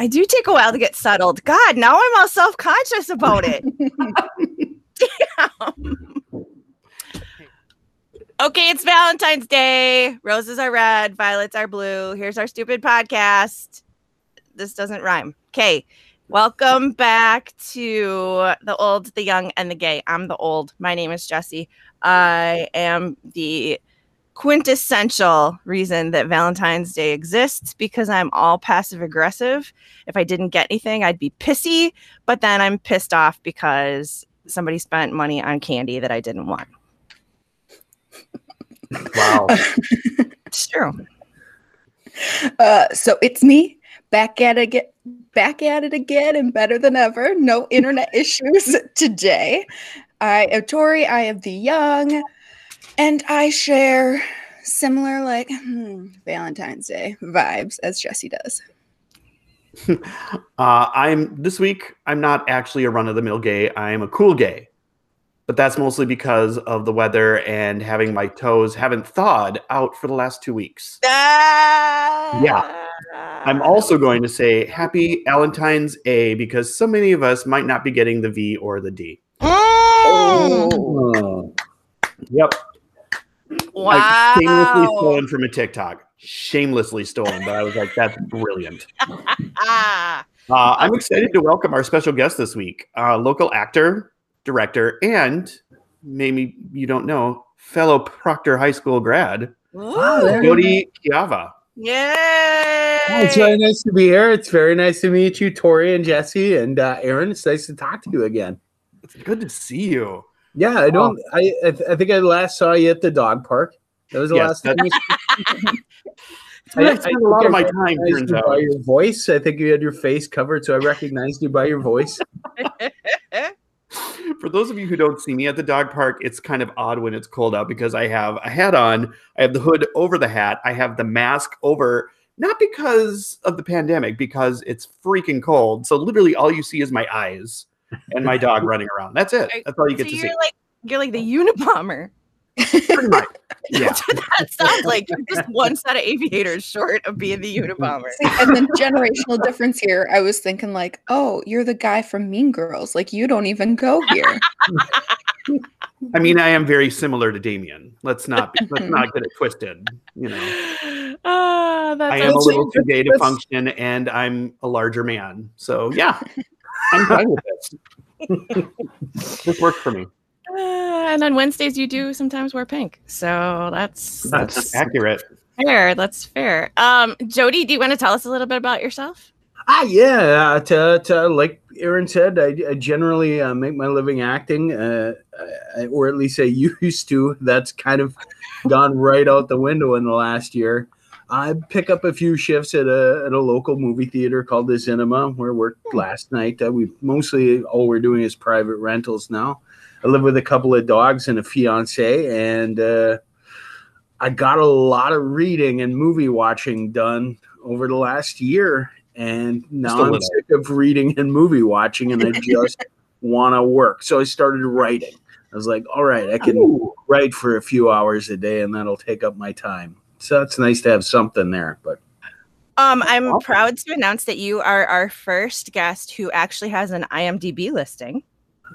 I do take a while to get settled. God, now I'm all self conscious about it. Okay, it's Valentine's Day. Roses are red, violets are blue. Here's our stupid podcast. This doesn't rhyme. Okay, welcome back to the old, the young, and the gay. I'm the old. My name is Jesse. I am the quintessential reason that Valentine's Day exists because I'm all passive aggressive. If I didn't get anything, I'd be pissy, but then I'm pissed off because somebody spent money on candy that I didn't want. Wow. It's true. Uh, so it's me back at it again, back at it again, and better than ever. No internet issues today. I am Tori. I am the young, and I share similar like hmm, Valentine's Day vibes as Jesse does. Uh, I'm this week. I'm not actually a run of the mill gay. I'm a cool gay, but that's mostly because of the weather and having my toes haven't thawed out for the last two weeks. Yeah. I'm also going to say Happy Valentine's A because so many of us might not be getting the V or the D. Mm, Yep. Wow. Like, shamelessly stolen from a TikTok. Shamelessly stolen, but I was like, that's brilliant. Ah. Uh, I'm excited to welcome our special guest this week, uh, local actor, director, and maybe you don't know, fellow Proctor High School grad, Ooh. Jody Kujawa. Yay. Oh, it's very nice to be here. It's very nice to meet you, Tori and Jesse and uh, Aaron. It's nice to talk to you again. It's good to see you. Yeah, I don't. I I, I think I last saw you at the dog park. That was the Yes, last time. you- I, spend a lot of my time, turns you out. by your voice. I think you had your face covered, so I recognized you by your voice. For those of you who don't see me at the dog park, it's kind of odd when it's cold out because I have a hat on, I have the hood over the hat, I have the mask over, not because of the pandemic, because it's freaking cold. So literally all you see is my eyes and my dog running around. That's it. That's all you So get to see. you're see. like you're like the Unabomber. Pretty much. Yeah. That's what that sounds like. You're just one set of aviators short of being the Unabomber. See, and then generational difference here. I was thinking like, oh, you're the guy from Mean Girls. Like you don't even go here. I mean, I am very similar to Damien. Let's not be, let's not get it twisted. You know, Ah, that's I am a little too gay to function, and I'm a larger man. So yeah, I'm fine with this. this works for me. Uh, and on Wednesdays you do sometimes wear pink. So that's That's that's accurate. fair. That's fair. Um, Jody, do you want to tell us a little bit about yourself? Ah, yeah. Uh, to, to, like Aaron said, I, I generally uh, make my living acting, uh, uh, or at least I used to. That's kind of gone right out the window in the last year. I pick up a few shifts at a at a local movie theater called the Cinema, where I worked last night. Uh, we mostly all we're doing is private rentals now. I live with a couple of dogs and a fiance, and uh, I got a lot of reading and movie watching done over the last year. And now I'm sick of reading and movie watching, and I just want to work. So I started writing. I was like, all right, I can Ooh. write for a few hours a day, and that'll take up my time. So it's nice to have something there. But Um, I'm Awesome. proud to announce that you are our first guest who actually has an IMDb listing.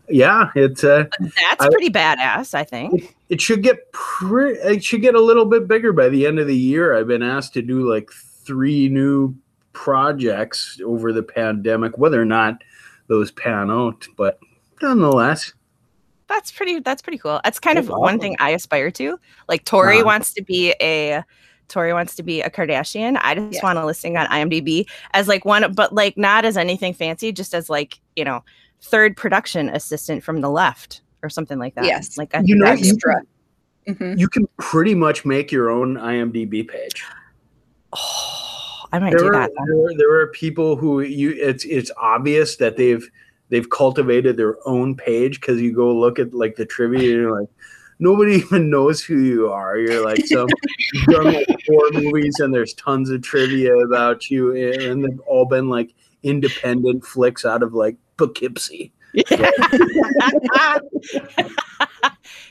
yeah, it's uh, That's I- pretty badass, I think. it should get pre- it should get a little bit bigger by the end of the year. I've been asked to do like three new projects over the pandemic, whether or not those pan out, but nonetheless, That's pretty. That's pretty cool. That's kind of That's one thing I aspire to. Like Tori Uh-huh. wants to be a. Tori wants to be a Kardashian. I just Yeah. want a listing on IMDb as like one, but like not as anything fancy, just as like you know, third production assistant from the left or something like that. Yes. like I You know, that's- you- Extra. Mhm. you can pretty much make your own IMDb page. Oh, I might there do are, that. There, are- there are people who you it's it's obvious that they've they've cultivated their own page because you go look at like the trivia and you're like nobody even knows who you are. You're like some done like four movies and there's tons of trivia about you and, they've all been like independent flicks out of like Poughkeepsie.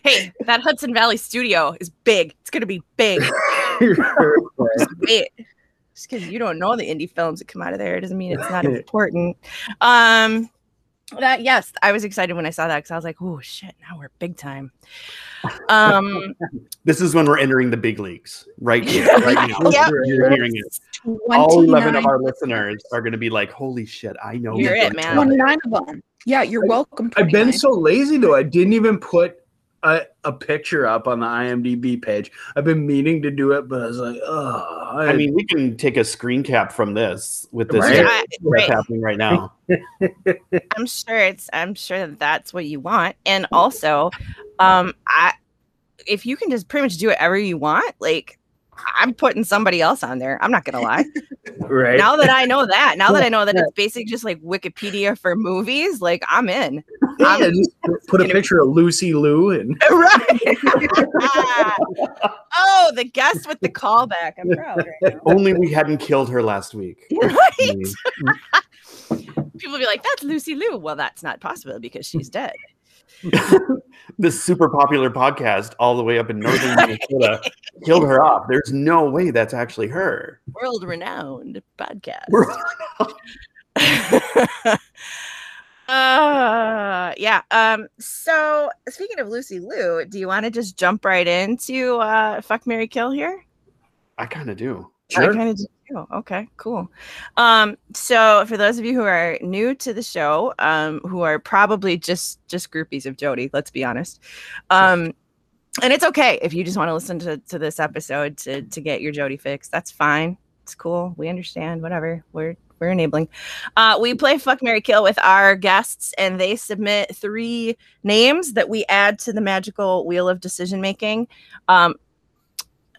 hey, that Hudson Valley studio is big. It's gonna be big. Just because you don't know the indie films that come out of there doesn't mean it's not important. Um, that yes, I was excited when I saw that because I was like, oh shit, now we're big time. Um, This is when we're entering the big leagues, right here, right now. Yep. You're hearing it. All 11 of our listeners are going to be like, holy shit, I know. You're what it, man. 29 of them. Yeah, you're welcome. I've been so lazy though. I didn't even put a, a picture up on the IMDb page. I've been meaning to do it, but I was like, oh. I mean, we can take a screen cap from this with this Right. Yeah, that's right. happening right now. I'm sure it's I'm sure that that's what you want. And also, um I if you can just pretty much do whatever you want, like I'm putting somebody else on there. I'm not gonna lie. right? now that I know that, now that I know that it's basically just like Wikipedia for movies, like I'm in. yeah, I'm- just put- put a picture of Lucy Liu and right. oh, the guest with the callback. I'm proud right Only we hadn't killed her last week. Right? Mm. People be like, that's Lucy Liu. Well, that's not possible because she's dead. this super popular podcast all the way up in northern Minnesota killed her off. There's no way that's actually her. World renowned podcast. We're- uh yeah um so speaking of lucy liu do you want to just jump right into uh fuck mary kill here I kind of do. I kind of do. Okay, cool. Um, so for those of you who are new to the show, um, who are probably just just groupies of Jody, let's be honest. Um, and it's okay if you just want to listen to, to this episode to to get your Jody fix. That's fine. It's cool. We understand. Whatever. We're we're enabling. Uh, we play fuck Mary Kill with our guests, and they submit three names that we add to the magical wheel of decision making. Um,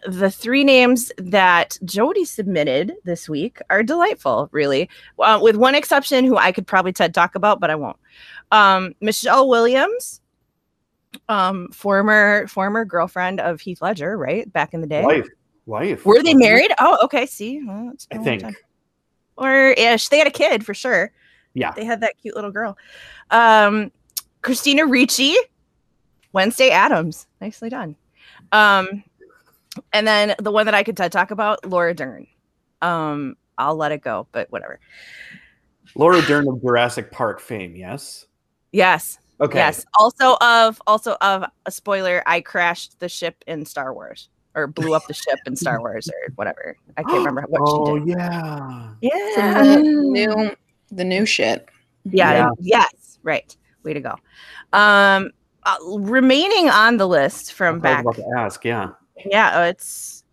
the three names that Jody submitted this week are delightful, really, uh, with one exception who I could probably TED talk about, but I won't. Um, Michelle Williams, um, former former girlfriend of Heath Ledger, right back in the day. Wife. Wife. Were they married? Oh, okay. See, well, I think. time. or ish. They had a kid for sure. Yeah. They had that cute little girl. Um, Christina Ricci, Wednesday Addams. Nicely done. Um, and then the one that I could talk about, Laura Dern. Um, I'll let it go, but whatever. Laura Dern of Jurassic Park fame, yes? Yes. Okay. Yes. Also of also of a spoiler, I crashed the ship in Star Wars or blew up the ship in Star Wars or whatever. I can't remember what oh, she did. yeah. Yeah. From the new, the new shit. yeah, Yeah. yes right way to go um uh, remaining on the list from I was back about to ask, yeah. Yeah oh, it's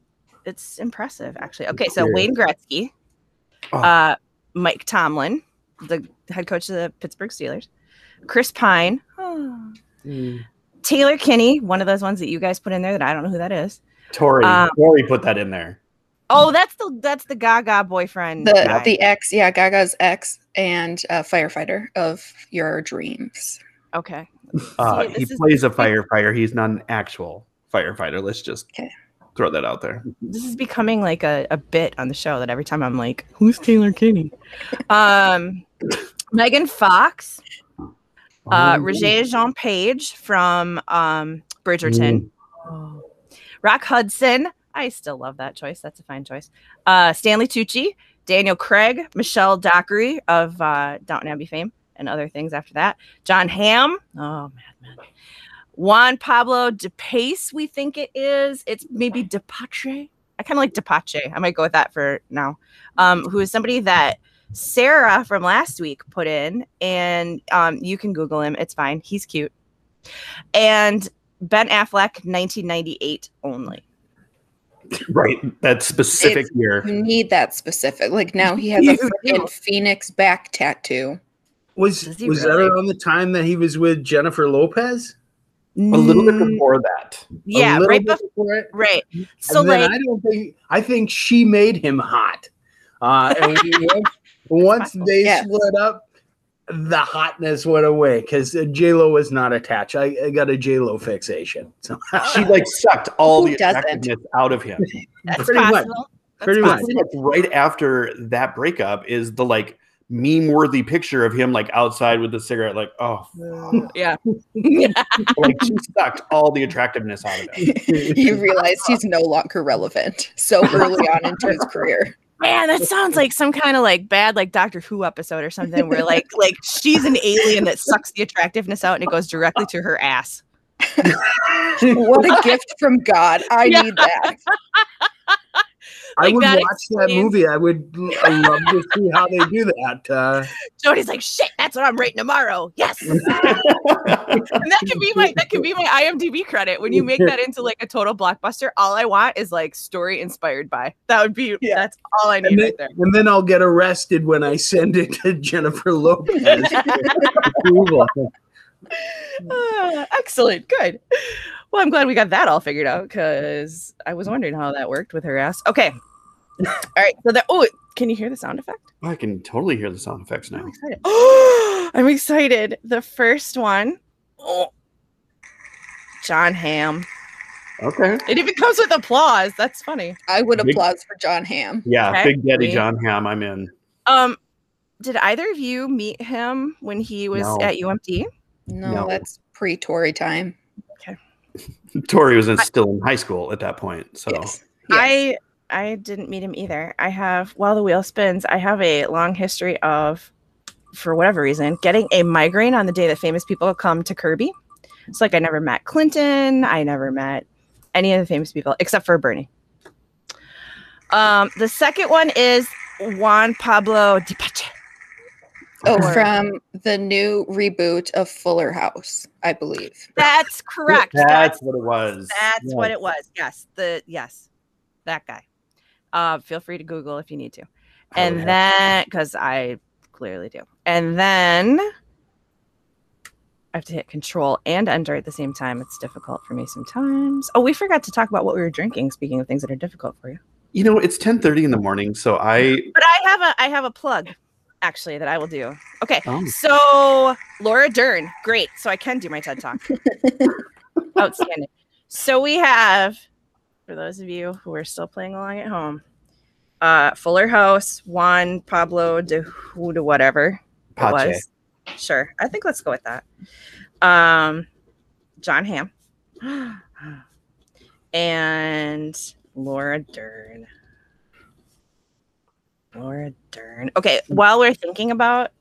it's impressive actually okay so Weird. wayne gretzky Oh. uh mike tomlin the head coach of the pittsburgh steelers chris pine oh, taylor kinney one of those ones that you guys put in there that i don't know who that is Tori. Um, Tori put that in there. oh that's the that's the gaga boyfriend The guy. the ex, yeah, Gaga's ex and uh, firefighter of your dreams. okay Uh, See, he is- plays a firefighter. He's not an actual firefighter. Let's just Okay. throw that out there. this is becoming like a, a bit on the show that every time I'm like, who's Taylor Kinney? Um, Megan Fox, uh, Oh, Regé-Jean Page from um, Bridgerton, Mm. Rock Hudson. I still love that choice. That's a fine choice. Uh, Stanley Tucci, Daniel Craig, Michelle Dockery of uh, Downton Abbey fame and other things after that. John Hamm. Oh, madman. Juan Pablo Di Pace, we think it is. It's maybe Depache. I kind of like Depache. I might go with that for now. Um, who is somebody that Sarah from last week put in, and um, you can Google him. It's fine. He's cute. And Ben Affleck, 1998 only. Right. That specific year. You need that specific. Like now he has a You freaking phoenix back tattoo. Was Does he was that really? around the time that he was with Jennifer Lopez? A little bit Mm, before that. Yeah, right bit before. before it. Right. So like, I don't think I think she made him hot. Uh, and once, once they Yes. split up, the hotness went away because J Lo was not attached. I, I got a J Lo fixation. So She like sucked all Who the attractiveness out of him. that's pretty much. That's Pretty possible. Pretty much right after that breakup is the like meme worthy picture of him like outside with the cigarette, like, oh, Yeah. like she sucked all the attractiveness out of him. he realized he's no longer relevant so early on into his career. Man, that sounds like some kind of like bad like Doctor Who episode or something where like like she's an alien that sucks the attractiveness out and it goes directly to her ass. what a gift from God. I Yeah. need that. I Like, would that watch that movie. I would l- I love to see how they do that. Uh, Jody's like, shit, that's what I'm rating tomorrow. Yes. and that can be my that can be my IMDb credit. When you make that into like a total blockbuster, all I want is like story inspired by. That would be Yeah. that's all I need and, then, right there. and then I'll get arrested when I send it to Jennifer Lopez. for approval. Ah, excellent. Good. Well, I'm glad we got that all figured out because I was wondering how that worked with her ass. Okay. All right. So that oh, can you hear the sound effect? I can totally hear the sound effects now. I'm excited. I'm excited. The first one. Oh, John Hamm. Okay. It even comes with applause. That's funny. I would Big- applause for John Hamm. Yeah, Okay. Big Daddy John Hamm. I'm in. Um, did either of you meet him when he was No. at UMD? No, No. that's pre Tori time. Tori was in, still in high school at that point. So Yes. yes. I I didn't meet him either. I have while the wheel spins, I have a long history of for whatever reason, getting a migraine on the day that famous people come to Kirby. It's like I never met Clinton, I never met any of the famous people except for Bernie. Um, the second one is Juan Pablo Di Pace. Oh, Or- from the new reboot of Fuller House, I believe. That's correct. That's what it was. That's what it was. Yes, the yes, that guy. Uh, feel free to Google if you need to. I would And have- then, because I clearly do. And then I have to hit Control and Enter at the same time. It's difficult for me sometimes. Oh, we forgot to talk about what we were drinking. Speaking of things that are difficult for you, you know, it's 10:30 in the morning, so I but I have a I have a plug actually that I will do. Okay, Oh. so Laura Dern, great. So I can do my TED talk. Outstanding. So we have, for those of you who are still playing along at home, uh, Fuller House, Juan Pablo de Huda, whatever it Pache. was. Sure, I think let's go with that. Um, John Hamm and Laura Dern. Laura Dern. Okay, while we're thinking about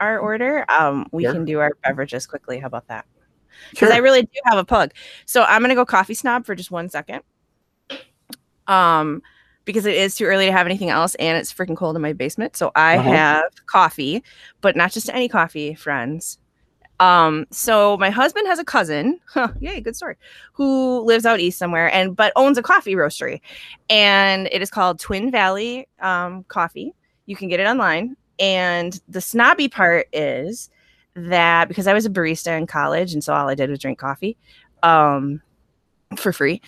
our order, um, we Sure. can do our beverages quickly. How about that? because Sure. I really do have a plug. So I'm gonna go coffee snob for just one second. Um, because it is too early to have anything else, and it's freaking cold in my basement. So I Uh-huh. have coffee, but not just any coffee, friends. Um, so my husband has a cousin, huh, yay, good story, who lives out east somewhere and but owns a coffee roastery, and it is called Twin Valley um, Coffee. You can get it online, and the snobby part is that because I was a barista in college, and so all I did was drink coffee um, for free.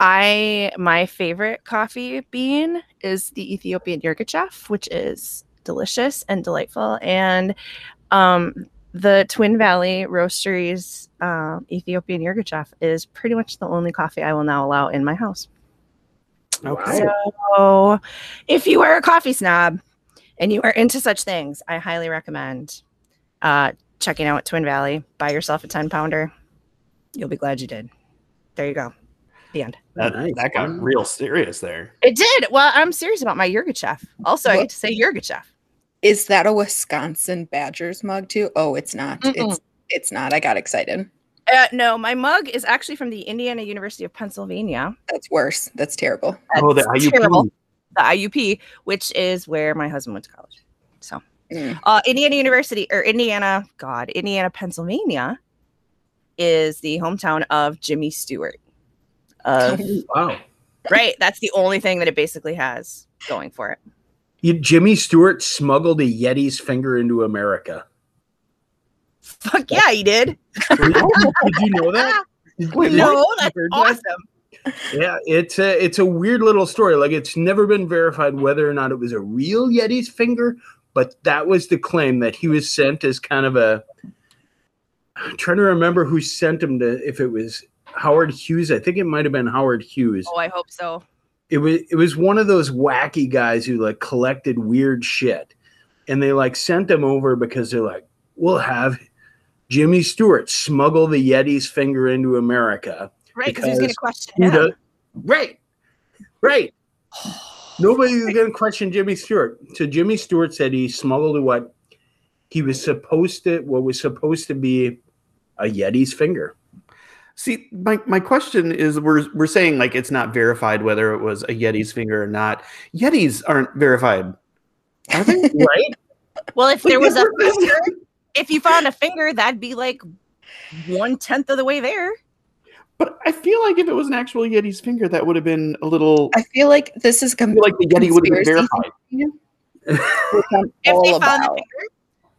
I my favorite coffee bean is the Ethiopian Yirgacheffe, which is delicious and delightful. And um, the Twin Valley Roasteries uh, Ethiopian Yirgacheffe is pretty much the only coffee I will now allow in my house. Okay. So, if you are a coffee snob and you are into such things, I highly recommend uh, checking out Twin Valley. Buy yourself a 10 pounder. You'll be glad you did. There you go. The end. That, Nice. that got real serious there. It did. Well, I'm serious about my Yirgacheffe. Also, I What? get to say Yirgacheffe. Is that a Wisconsin Badgers mug too? Oh, it's not. Mm-mm. It's it's not. I got excited. Uh, no, my mug is actually from the Indiana University of Pennsylvania. That's worse. That's terrible. oh, the IUP. terrible. The IUP, which is where my husband went to college. So, Mm. uh, Indiana University or Indiana, God, Indiana, Pennsylvania is the hometown of Jimmy Stewart. Of, Wow. right. That's the only thing that it basically has going for it. Jimmy Stewart smuggled a Yeti's finger into America. Fuck yeah, he did. Did you know that? Wait, no, that's that? awesome. Yeah, it's a it's a weird little story. Like it's never been verified whether or not it was a real Yeti's finger, but that was the claim that he was sent as kind of a. I'm trying to remember who sent him to. If it was Howard Hughes, I think it might have been Howard Hughes. Oh, I hope so. It was it was one of those wacky guys who like collected weird shit, and they like sent him over because they're like, we'll have Jimmy Stewart smuggle the Yeti's finger into America. Right, because he was going to question him. does- Right, right. Nobody's going to question Jimmy Stewart. So Jimmy Stewart said he smuggled what he was supposed to, what was supposed to be a Yeti's finger. See, my, my question is we're we're saying like it's not verified whether it was a Yeti's finger or not. Yetis aren't verified. Are they? Right? Well, if there was a finger, if you found a finger, that'd be like one tenth of the way there. but I feel like if it was an actual Yeti's finger, that would have been a little I I feel like this is com- feel like the Yeti would have been verified. If they found a about. finger,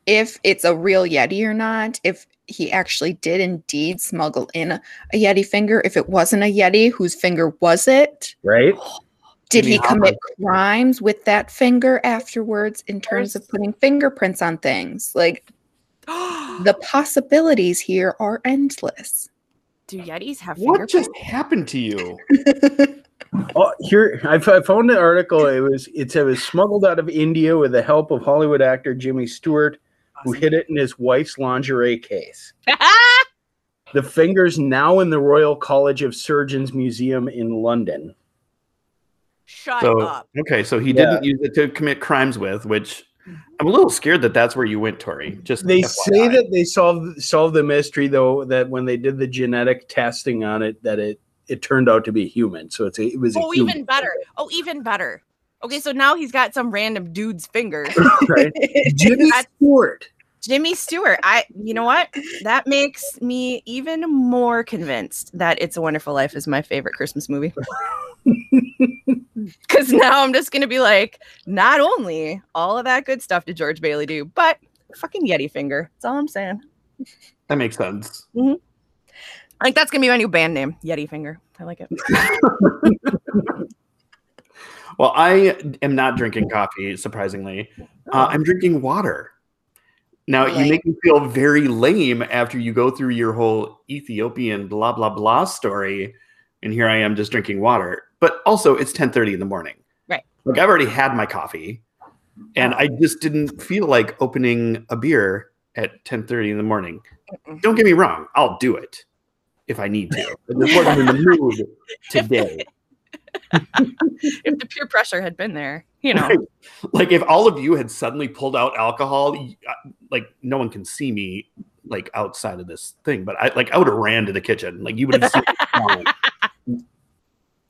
if it's a real Yeti or not, if he actually did indeed smuggle in a, a Yeti finger, if it wasn't a Yeti, whose finger was it? Right? Did he commit crimes with that finger afterwards in terms of putting fingerprints on things? Like the possibilities here are endless. do Yetis have fingerprints? What just happened to you? Oh, here I found an article. It was it said it was smuggled out of India with the help of Hollywood actor Jimmy Stewart, who hid it in his wife's lingerie case. The finger's now in the Royal College of Surgeons Museum in London. Shut So up. okay, so he Yeah. didn't use it to commit crimes with, which I'm a little scared that that's where you went, Tori. Just They FYI. say that they solved solved the mystery though that when they did the genetic testing on it that it it turned out to be human. So it's a, it was a Oh, human even better. Oh, even better. Okay, so now he's got some random dude's fingers. right? Jimmy Stewart. Jimmy Stewart. I you know what? That makes me even more convinced that It's a Wonderful Life is my favorite Christmas movie. Cause now I'm just gonna be like, not only all of that good stuff did George Bailey do, but fucking Yeti finger. That's all I'm saying. that makes sense. Mm-hmm. I think that's gonna be my new band name, Yeti Finger. I like it. Well, I am not drinking coffee, surprisingly. Uh, I'm drinking water. Now, you make me feel very lame after you go through your whole Ethiopian blah blah blah story, and here I am just drinking water. But also, it's 10:30 in the morning. Right. Like I've already had my coffee, and I just didn't feel like opening a beer at 10:30 in the morning. Mm-mm. Don't get me wrong, I'll do it if I need to. But just wasn't in the mood today. if the peer pressure had been there, you know. Right. like if all of you had suddenly pulled out alcohol like no one can see me like outside of this thing but i like i would have ran to the kitchen like you would have seen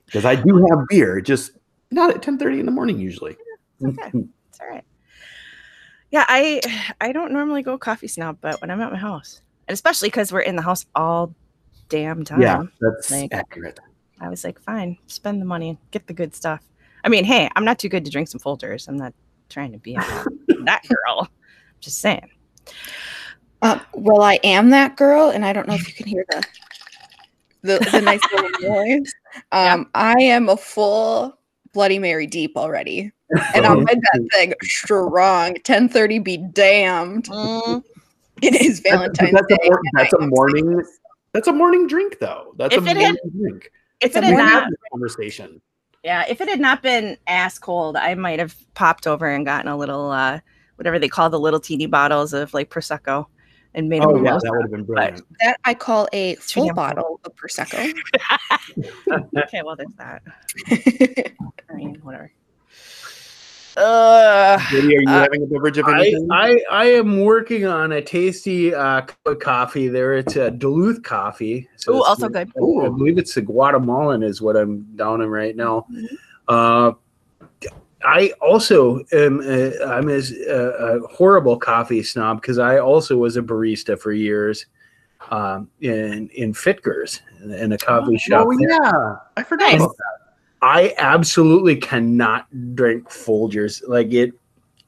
because i do have beer just not at 10 30 in the morning usually It's okay. It's all right. Yeah, I I don't normally go coffee snob, but when I'm at my house, and especially because we're in the house all damn time, yeah that's Like- accurate I was like, fine, spend the money, and get the good stuff. I mean, hey, I'm not too good to drink some Folgers. I'm not trying to be that, that girl. I'm just saying. Uh, well, I am that girl, and I don't know if you can hear the the, the nice little noise. Um, I am a full Bloody Mary deep already, and I'm in that thing strong. Ten thirty, be damned! Mm, It is Valentine's that's, Day. a, that's I a am morning that's a morning drink though that's If a morning had- drink if It's a it had not, conversation yeah, if it had not been ass cold, I might have popped over and gotten a little, uh, whatever they call the little teeny bottles of like prosecco, and made oh a yeah that would have been brilliant That I call a Too full damn bottle of prosecco. okay, well, there's that. I mean, whatever. Uh, Maybe are you Uh, having a beverage of I, anything I I am working on a tasty uh, cup of coffee. There, it's a Duluth coffee. Ooh, it's- also good. I, I believe it's the Guatemalan is what I'm down in right now. Mm-hmm. Uh, I also am. Uh, I'm as uh, a horrible coffee snob because I also was a barista for years um, in in Fitgers in a coffee shop. oh there. yeah i forgot Nice. about that I absolutely cannot drink Folgers. Like it,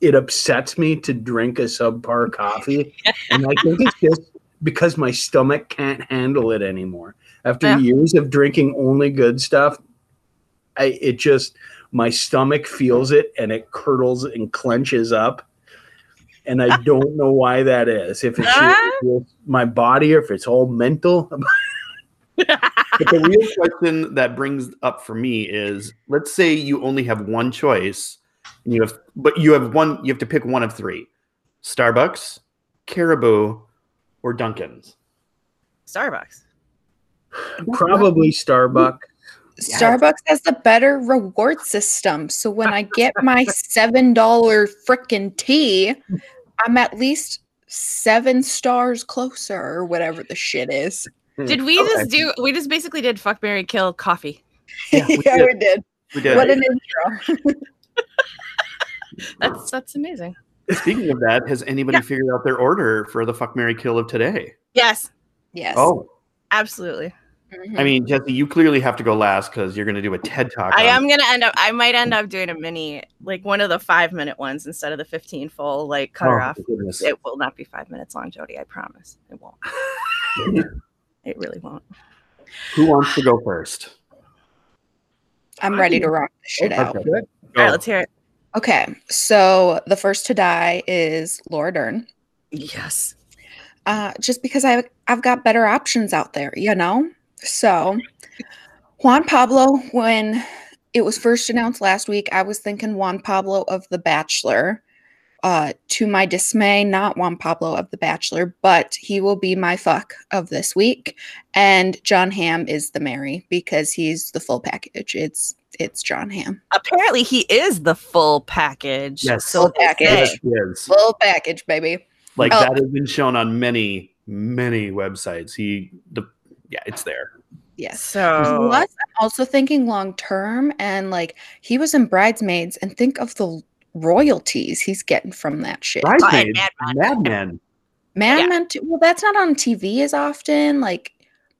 it upsets me to drink a subpar coffee, and I think it's just because my stomach can't handle it anymore. After Yeah. years of drinking only good stuff, I it just my stomach feels it and it curdles and clenches up, and I don't know why that is. If it's Ah. just my body or if it's all mental. But the real question that brings up for me is let's say you only have one choice and you have but you have one you have to pick one of three. Starbucks, Caribou, or Dunkin's. Starbucks. Probably Starbucks. Starbucks has the better reward system. So when I get my $7 frickin' tea, I'm at least seven stars closer or whatever the shit is. Did we just do? We just basically did fuck Mary Kill coffee. Yeah, we yeah, did. we did. We did. What an intro. That's that's amazing. Speaking of that, has anybody Yeah. figured out their order for the fuck Mary Kill of today? Yes, Yes. Oh, absolutely. Mhm. I mean, Jesse, you clearly have to go last because you're going to do a TED talk. I on- am gonna end up. I might end up doing a mini, like one of the five minute ones instead of the fifteen full, like cut Oh, off. goodness. It will not be five minutes long, Jody. I promise. It won't. It really won't. Who wants to go first? I'm ready to rock this shit out. Okay. All Go. right, let's hear it. Okay, so the first to die is Laura Dern. Yes. uh, just because I've I've got better options out there, you know. So Juan Pablo, when it was first announced last week, I was thinking Juan Pablo of The Bachelor. Uh, to my dismay, not Juan Pablo of The Bachelor, but he will be my fuck of this week. And John Hamm is the Mary because he's the full package. It's it's John Hamm, Apparently, he is the full package. Yes. Full package. Yes, full package, baby. Like Oh. that has been shown on many, many websites. He, the, yeah, it's there. Yes. So Plus, I'm also thinking long term, and like he was in Bridesmaids, and think of the royalties he's getting from that shit. Bridesmaids, Mad Men. Mad Men. Mad Yeah. Men, well, that's not on TV as often. Like,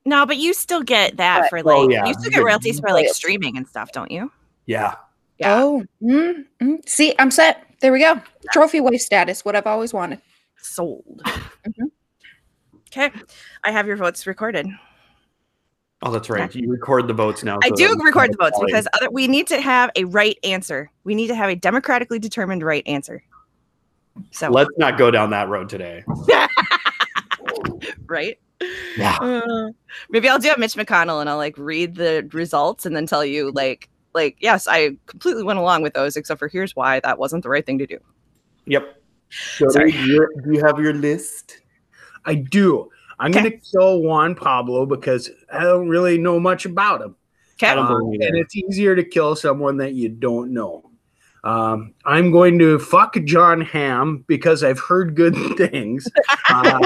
no, but you still get that But- for like Oh, yeah. you still get get royalties for like streaming and stuff, don't you? Yeah. Yeah. oh, mm, mm. see, I'm set. There we go. Trophy wife status, what I've always wanted. Sold. Mhm. Okay, I have your votes recorded. Oh, that's right. You record the votes now. I so do record the votes Sorry. because other, we need to have a right answer. We need to have a democratically determined right answer. So let's not go down that road today. right. Yeah. Uh, maybe I'll do a Mitch McConnell, and I'll like read the results and then tell you like like yes, I completely went along with those, except for here's why that wasn't the right thing to do. Yep. So Sorry. do you have your list? I do. I'm Okay. going to kill Juan Pablo because I don't really know much about him. Okay. I don't believe it. and it's easier to kill someone that you don't know. Um, I'm going to fuck John Hamm because I've heard good things. Uh,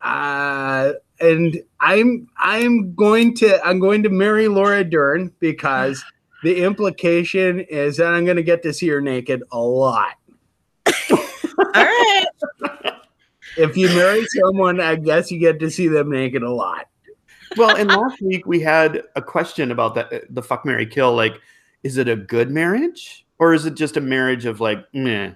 uh, and I'm I'm going to I'm going to marry Laura Dern because the implication is that I'm going to get to see her naked a lot. All right. If you marry someone, I guess you get to see them naked a lot. Well, and last week we had a question about that the fuck Mary Kill. Like, is it a good marriage or is it just a marriage of like meh?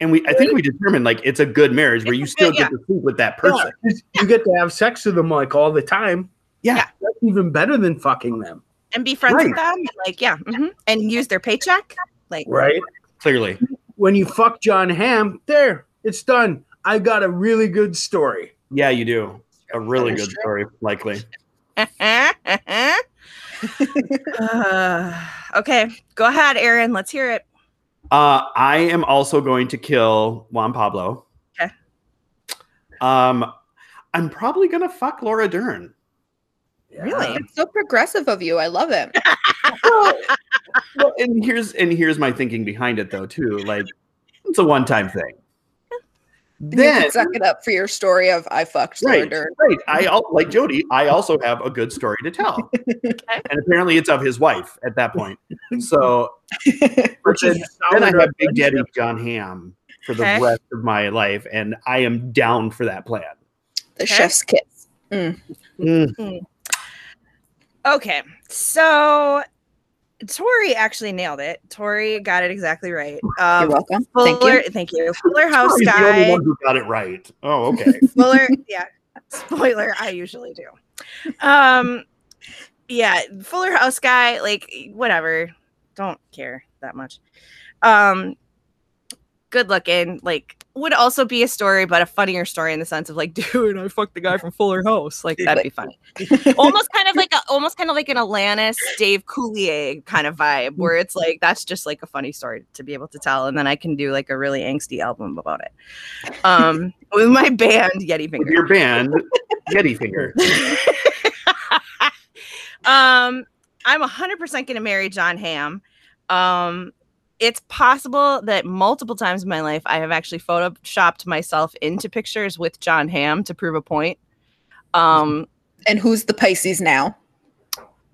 And we I think we determined like it's a good marriage where you still good- get to sleep with that person. Yeah, you get to have sex with them like all the time. Yeah. That's even better than fucking them. And be friends Right. with them, like yeah, mhm. and use their paycheck. Like Right? Clearly. When you fuck John Hamm, there, it's done. I got a really good story. Yeah, you do. A really good story, likely. Uh, okay, go ahead, Aaron. Let's hear it. Uh, I am also going to kill Juan Pablo. Okay. Um, I'm probably gonna fuck Laura Dern. Really? It's so progressive of you. I love it. Well, and here's and here's my thinking behind it though too. Like, it's a one-time thing. And you Then, can suck it up for your story of I fucked Laura right, Dern. right. I like Jody. I also have a good story to tell, and apparently it's of his wife at that point. So Which is then I have Big Daddy. John Hamm for the Okay. rest of my life, and I am down for that plan. the Okay. chef's kiss. Mm. Okay, so Tori actually nailed it. Tori got it exactly right. You're Um, welcome. Fuller, Thank you. thank you. Fuller House Tori's the only guy. one who got it right. Oh, okay. Fuller, yeah. Spoiler, I usually do. Um, yeah, Fuller House guy, like whatever. Don't care that much. Um, good looking, like would also be a story, but a funnier story in the sense of like, dude, I fucked the guy from Fuller House. Like that'd be funny. almost kind of like a almost kind of like an Alanis Dave Coulier kind of vibe, where it's like that's just like a funny story to be able to tell, and then I can do like a really angsty album about it. Um, with my band Yeti With Finger. your band, Yeti Finger. Um, I'm 100% going to marry John Hamm. Um, it's possible that multiple times in my life I have actually photoshopped myself into pictures with John Hamm to prove a point. Um, And who's the Pisces now?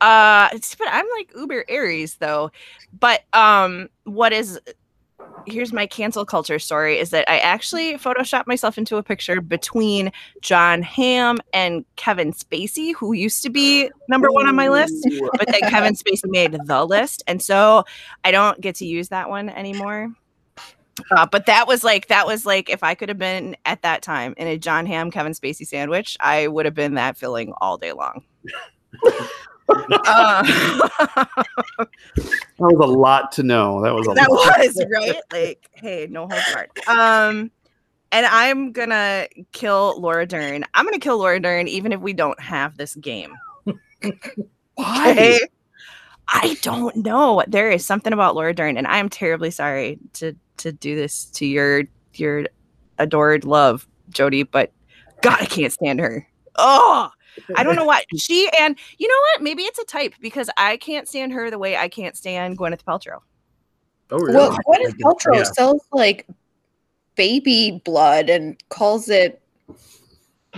uh, but I'm like uber Aries though. But um, what is here's my cancel culture story is that I actually photoshopped myself into a picture between John Hamm and Kevin Spacey, who used to be number one on my list, but then Kevin Spacey made the list, and so I don't get to use that one anymore. Uh, but that was like that was like if I could have been at that time in a John Hamm Kevin Spacey sandwich, I would have been that filling all day long. uh, That was a lot to know. That was a that lot. was right. Like, hey, no holds barred. Um, and I'm gonna kill Laura Dern. I'm gonna kill Laura Dern even if we don't have this game. Why? Okay? I don't know. There is something about Laura Dern, and I am terribly sorry to to do this to your your adored love, Jody, but God, I can't stand her. Oh, I don't know why. She and you know what? Maybe it's a type because I can't stand her the way I can't stand Gwyneth Paltrow. Oh, really? Well, Gwyneth Paltrow Yeah. sells like baby blood and calls it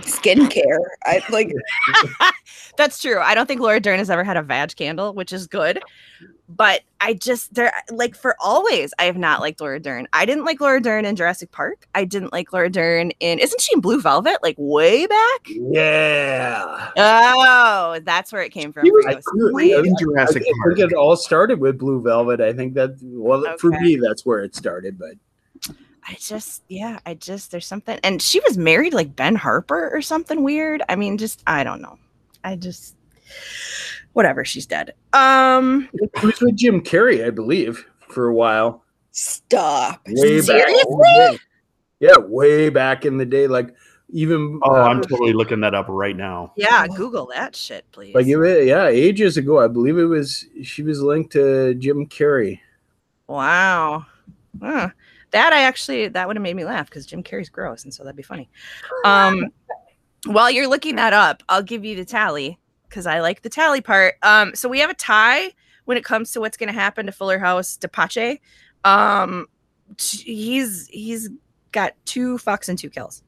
skincare. I like That's true. I don't think Laura Dern has ever had a vag candle, which is good. But I just there like for always I have not liked Laura Dern. I didn't like Laura Dern in Jurassic Park. I didn't like Laura Dern in isn't she in Blue Velvet like way back? Yeah. Oh, that's where it came from. He was for you. I- I- in I Jurassic think Park. it all started with Blue Velvet. I think that well for me that's where it started. But I just yeah, I just there's something and she was married like Ben Harper or something weird. I mean, just I don't know. I just whatever, she's dead. Um he was with Jim Carrey, I believe, for a while. stop. Way back. Seriously? Yeah, way back in the day. Like even Oh, uh, I'm totally looking that up right now. yeah, Google that shit, please. like it, yeah, ages ago. I believe it was she was linked to Jim Carrey. Wow. Huh. That I actually that would have made me laugh because Jim Carrey's gross, and so that'd be funny. Um, while you're looking that up, I'll give you the tally because I like the tally part. Um, so we have a tie when it comes to what's going to happen to Fuller House Depache. Um, he's he's got two fucks and two kills.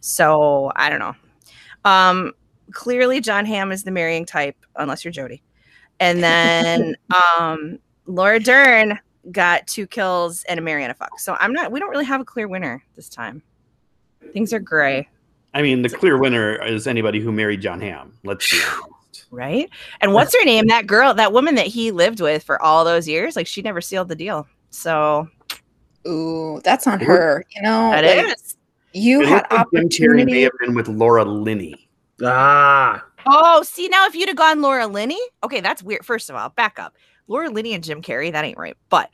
So I don't know. Um, clearly John Hamm is the marrying type, unless you're Jody. And then um, Laura Dern got two kills and a Mariana fuck. So I'm not. We don't really have a clear winner this time. Things are gray, I mean, the clear winner is anybody who married John Hamm. Let's be honest. right? And what's her name? That girl, that woman that he lived with for all those years. Like she never sealed the deal. So Ooh, that's on It her. You know, that like, is. you It had looks like may have been with Laura Linney. Ah, Oh, see now if you'd have gone Laura Linney, okay, that's weird. First of all, back up. Laura Linney and Jim Carrey, that ain't right. But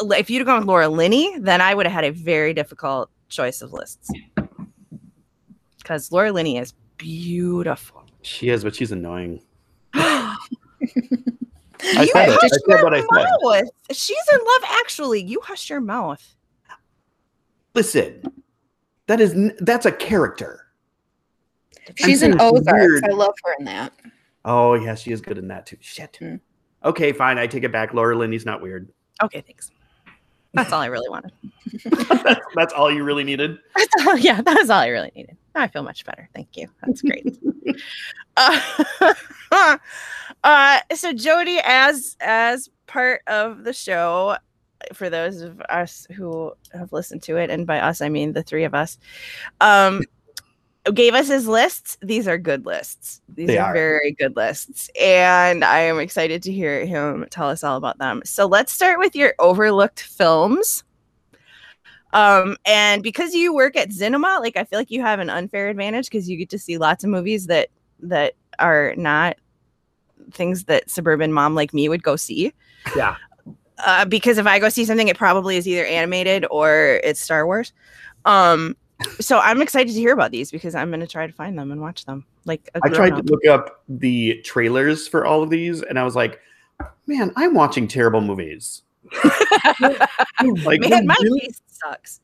if you'd have gone with Laura Linney, then I would have had a very difficult choice of lists. Because Laura Linney is beautiful. She is, but she's annoying. you I said it. hush I said your what I said. mouth. She's in love, actually. You hush your mouth. Listen, that is that's a character. She's I'm in saying Ozarks. weird. I love her in that. Oh yeah, she is good in that too. Shit. Hmm. Okay, fine. I take it back. Laura Linney's not weird. Okay, thanks. That's all I really wanted. that's, that's all you really needed. That's all, yeah, that was all I really needed. Now I feel much better. Thank you. That's great. uh, uh, so Jody, as as part of the show, for those of us who have listened to it, and by us I mean the three of us, um, gave us his lists. These are good lists. These are, are. very good lists, and I am excited to hear him tell us all about them. So let's start with your overlooked films. Um, and because you work at Cinema, like I feel like you have an unfair advantage because you get to see lots of movies that that are not things that suburban mom like me would go see. Yeah. Uh, because if I go see something, it probably is either animated or it's Star Wars. Um, so I'm excited to hear about these because I'm going to try to find them and watch them. Like a I tried to look up the trailers for all of these, and I was like, man, I'm watching terrible movies. Like, Man, my really? taste sucks.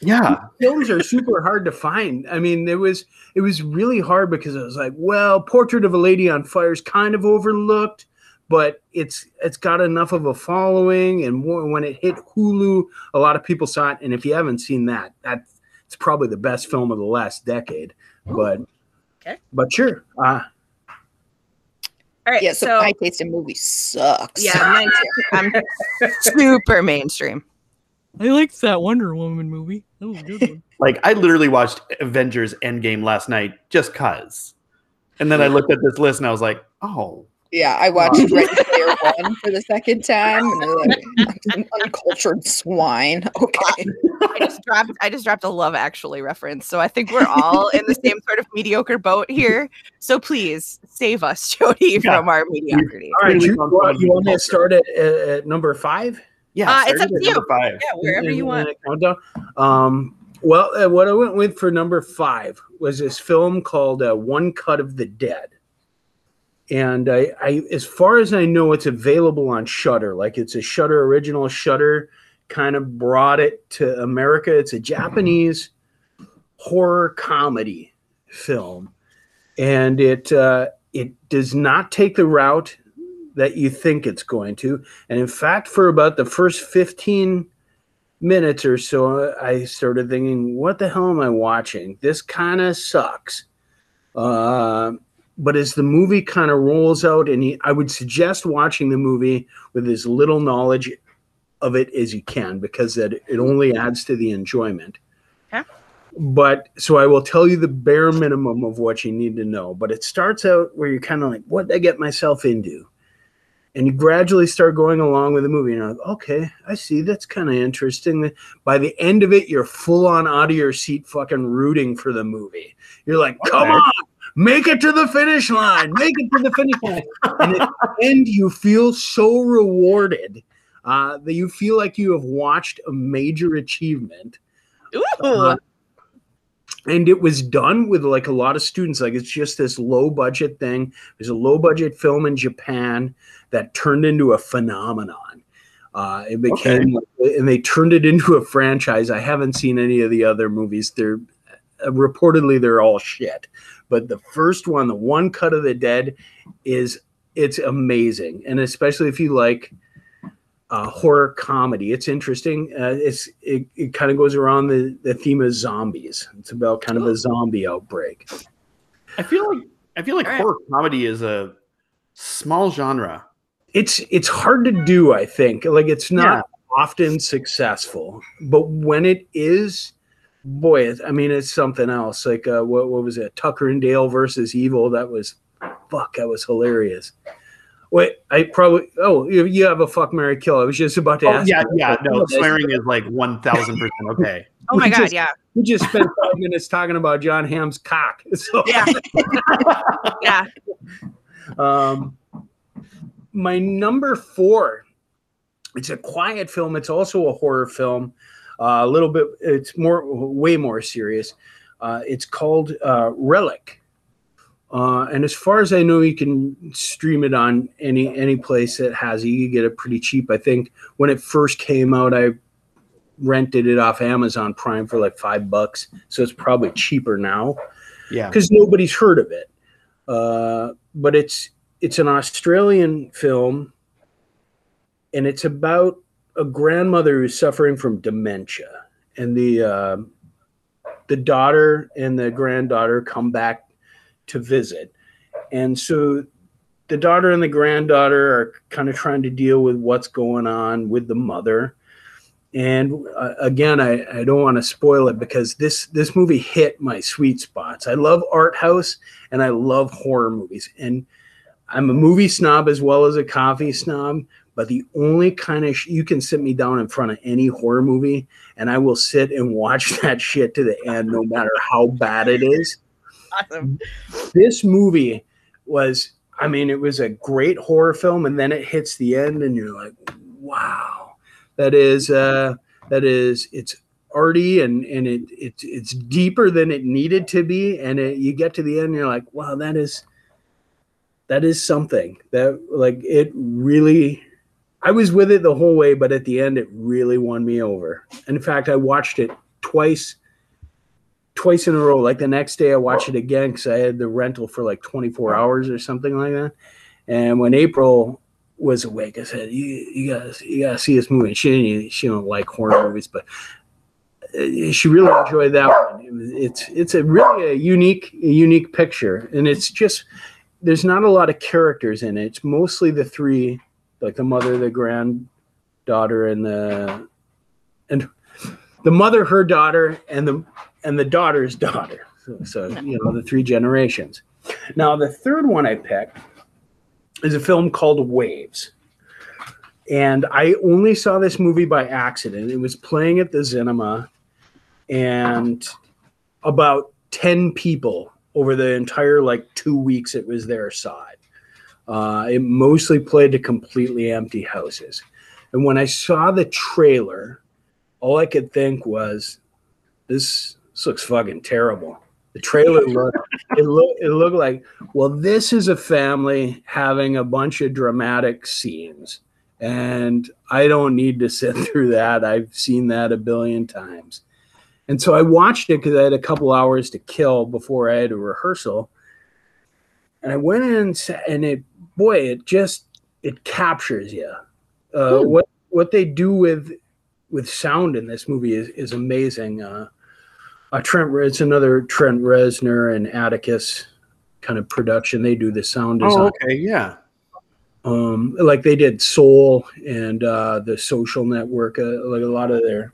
Yeah. films are super hard to find. I mean, it was it was really hard because I was like, well, Portrait of a Lady on Fire is kind of overlooked, but it's it's got enough of a following, and when it hit Hulu, a lot of people saw it. And if you haven't seen that, that it's probably the best film of the last decade. But Okay. but sure, uh, All right. Yeah, so, so my taste in movies sucks. yeah, mine too. I'm super mainstream. I liked that Wonder Woman movie. That was a good one. Like I literally watched Avengers Endgame last night just cuz. And then I looked at this list and I was like, oh. Yeah, I watched Ready Player One for the second time, and I was like, an uncultured swine. Okay, I just dropped I just dropped a love actually reference. So I think we're all in the same sort of mediocre boat here. So please save us, Jody, Yeah. from our mediocrity. all right, you, you want- you want me to start at, at, at number five? Yeah, Uh, it's up to you. five. Yeah, wherever in- you want. countdown. Um, well, uh, what I went with for number five was this film called uh, One Cut of the Dead. And I, I, as far as I know, it's available on Shudder. Like it's a Shudder original. Shudder kind of brought it to America. It's a Japanese horror comedy film, and it uh, it does not take the route that you think it's going to. And in fact, for about the first fifteen minutes or so, I started thinking, what the hell am I watching? This kind of sucks. Uh, but as the movie kind of rolls out, and he, I would suggest watching the movie with as little knowledge of it as you can because that it only adds to the enjoyment. Okay. But so I will tell you the bare minimum of what you need to know. But it starts out where you're kind of like, what did I get myself into? and you gradually start going along with the movie. And you're like, okay, I see. That's kind of interesting. By the end of it, you're full on out of your seat, fucking rooting for the movie. You're like, come on, make it to the finish line, make it to the finish line. And at the end, you feel so rewarded uh, that you feel like you have watched a major achievement. Uh, and it was done with like a lot of students. Like it's just this low budget thing. There's a low budget film in japan that turned into a phenomenon. Uh, it became and they turned it into a franchise. I haven't seen any of the other movies. They're uh, reportedly they're all shit but the first one the one cut of the dead is it's amazing and especially if you like uh, horror comedy. It's interesting. Uh, it's it, it kind of goes around the, the theme of zombies. It's about kind of a zombie outbreak. I feel like I feel like All right. horror comedy is a small genre. It's it's hard to do. I think like it's not often successful, but when it is, boy, I mean, it's something else. Like uh, what what was it? Tucker and Dale versus Evil. That was fuck. That was hilarious. Wait, I probably. Oh, you, you have a fuck Mary kill. I was just about to Oh, ask. yeah, you. yeah. No, Okay. swearing is like one thousand percent okay. Oh my we god, just- yeah. We just spent five minutes talking about John Hamm's cock. So, Yeah. yeah. um, my number four, it's a quiet film. It's also a horror film. Uh, a little bit, it's more, way more serious. Uh, it's called uh, Relic. Uh, and as far as I know, you can stream it on any any place that has it. You get it pretty cheap. I think when it first came out, I rented it off Amazon Prime for like five bucks. So it's probably cheaper now Yeah. because nobody's heard of it. Uh, but it's it's an Australian film, and it's about a grandmother who's suffering from dementia, and the uh, the daughter and the granddaughter come back to visit, and so the daughter and the granddaughter are kind of trying to deal with what's going on with the mother. And uh, again, I, I don't want to spoil it because this this movie hit my sweet spots. I love art house and I love horror movies. And I'm a movie snob as well as a coffee snob. But the only kind of sh- you can sit me down in front of any horror movie, and I will sit and watch that shit to the end, no matter how bad it is. Awesome. this movie was i mean it was a great horror film and then it hits the end and you're like wow. That is uh that is it's arty and and it it's it's deeper than it needed to be and it, you get to the end and you're like wow that is that is something. That like it really i was with it the whole way but at the end it really won me over in fact i watched it twice twice in a row. Like the next day, I watched it again because I had the rental for like 24 hours or something like that. And when April was awake, I said, "You, you guys, you gotta see this movie." She didn't, she don't like horror movies, but uh, she really enjoyed that one. It's it's a really a unique a unique picture, and it's just there's not a lot of characters in it. It's mostly the three, like the mother, the granddaughter, and the and the mother, her daughter, and the and the daughter's daughter. So, so you know the three generations. Now the third one I picked is a film called Waves. And I only saw this movie by accident. It was playing at the cinema, and about 10 people over the entire like two weeks it was there saw it. Uh, it mostly played to completely empty houses. And when I saw the trailer, all I could think was, this, this looks fucking terrible. The trailer looked it looked it looked like well this is a family having a bunch of dramatic scenes and I don't need to sit through that. I've seen that a billion times. And so I watched it because I had a couple hours to kill before I had a rehearsal. And I went in and, sa- and it, boy, it just it captures you. Uh, Hmm. What what they do with with sound in this movie is, is amazing. Uh, uh, Trent, it's another Trent Reznor and Atticus kind of production. They do the sound design Oh, okay, yeah. um, like they did Soul and uh, the Social Network. Uh, like a lot of their,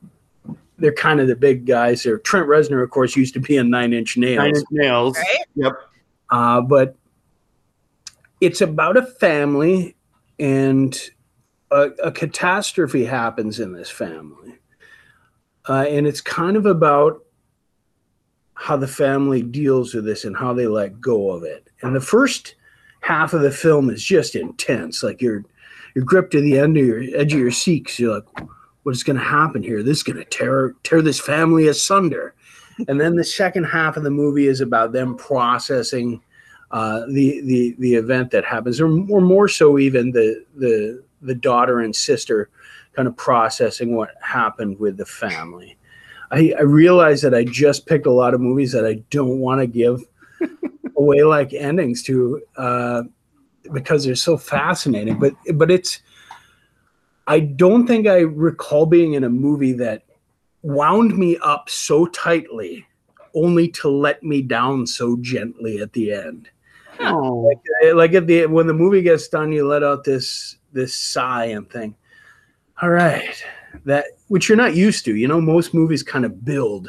they're kind of the big guys. There, Trent Reznor, of course, used to be in Nine Inch Nails, Nine Inch Nails. Right? Yep. uh, but it's about a family and a, a catastrophe happens in this family, uh, and it's kind of about how the family deals with this and how they let go of it. And the first half of the film is just intense. Like you're you're gripped to the end of your edge of your seat 'cause you're like, what is going to happen here? This is going to tear tear this family asunder. And then the second half of the movie is about them processing uh, the the the event that happens, or, or more so even the the the daughter and sister kind of processing what happened with the family. I, I realize that I just picked a lot of movies that I don't want to give away like endings to uh, because they're so fascinating. But but it's I don't think I recall being in a movie that wound me up so tightly only to let me down so gently at the end. Oh, Uh, Like at the when the movie gets done, you let out this this sigh and thing. all right, that which you're not used to. You know, most movies kind of build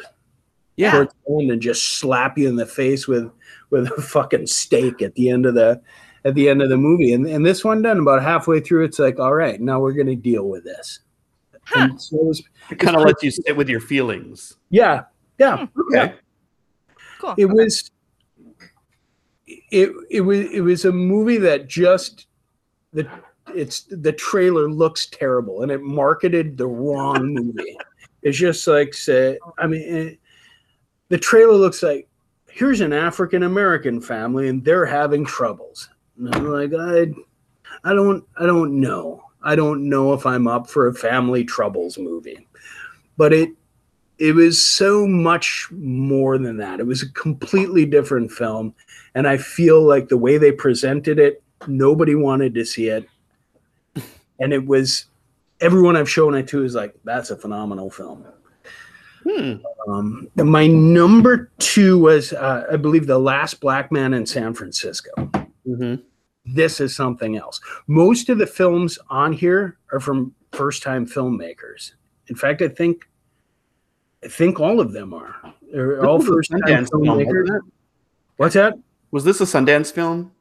yeah. towards the end and just slap you in the face with with a fucking steak at the end of the at the end of the movie. And and this one done about halfway through, it's like, all right, now we're gonna deal with this. And so it was, It kind of lets you sit with your feelings. yeah, yeah, yeah. Okay. Cool. It was it it was it was a movie that just the it's the trailer looks terrible and it marketed the wrong movie. It's just like say I mean it, the trailer looks like here's an African American family and they're having troubles. And I'm like I I don't I don't know. I don't know if I'm up for a family troubles movie. But it it was so much more than that. It was a completely different film. And I feel like the way they presented it, nobody wanted to see it. And it was everyone I've shown it to is like, that's a phenomenal film. Hmm. Um, my number two was, uh, I believe, The Last Black Man in San Francisco. hmm This is something else. Most of the films on here are from first time filmmakers. In fact, I think I think all of them are. They're all This was a first time filmmakers. What's that? Was this a Sundance film?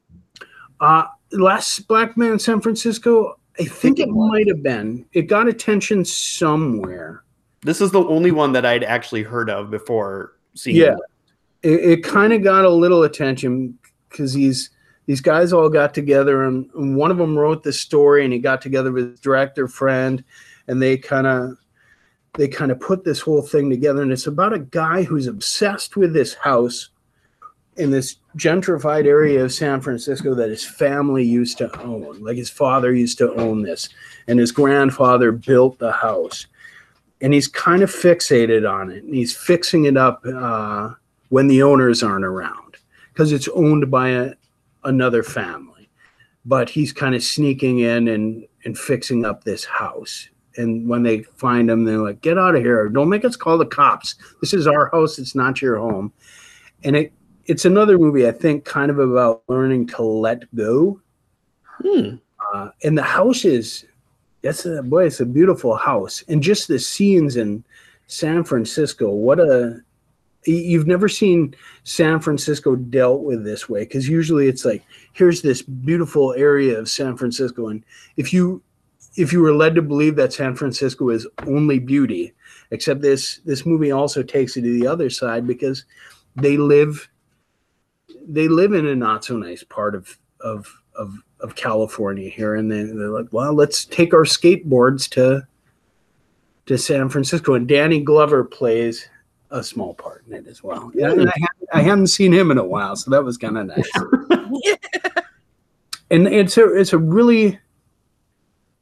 Uh, Last Black Man in San Francisco, I think it it might have been. It got attention somewhere. This is the only one that I'd actually heard of before seeing Yeah. it. It, it kind of got a little attention because these these guys all got together and, and one of them wrote the story and he got together with his director friend and they kind of they kind of put this whole thing together and it's about a guy who's obsessed with this house in this gentrified area of San Francisco that his family used to own. Like his father used to own this, and his grandfather built the house. and he's kind of fixated on it. And he's fixing it up uh, when the owners aren't around because it's owned by a, another family. But he's kind of sneaking in and, and fixing up this house. And when they find him, they're like, "Get out of here! Don't make us call the cops. This is our house. It's not your home." And it it's another movie I think kind of about learning to let go. Hmm. Uh, and the house is that's a boy, it's a beautiful house. And just the scenes in San Francisco, what a you've never seen San Francisco dealt with this way because usually it's like here's this beautiful area of San Francisco and if you if you were led to believe that San Francisco is only beauty except this this movie also takes it to the other side because they live they live in a not so nice part of of of, of California here and they, they're like well let's take our skateboards to to San Francisco and Danny Glover plays a small part in it as well. Yeah, and I, haven't- I haven't seen him in a while, so that was kind of nice. and it's a it's a really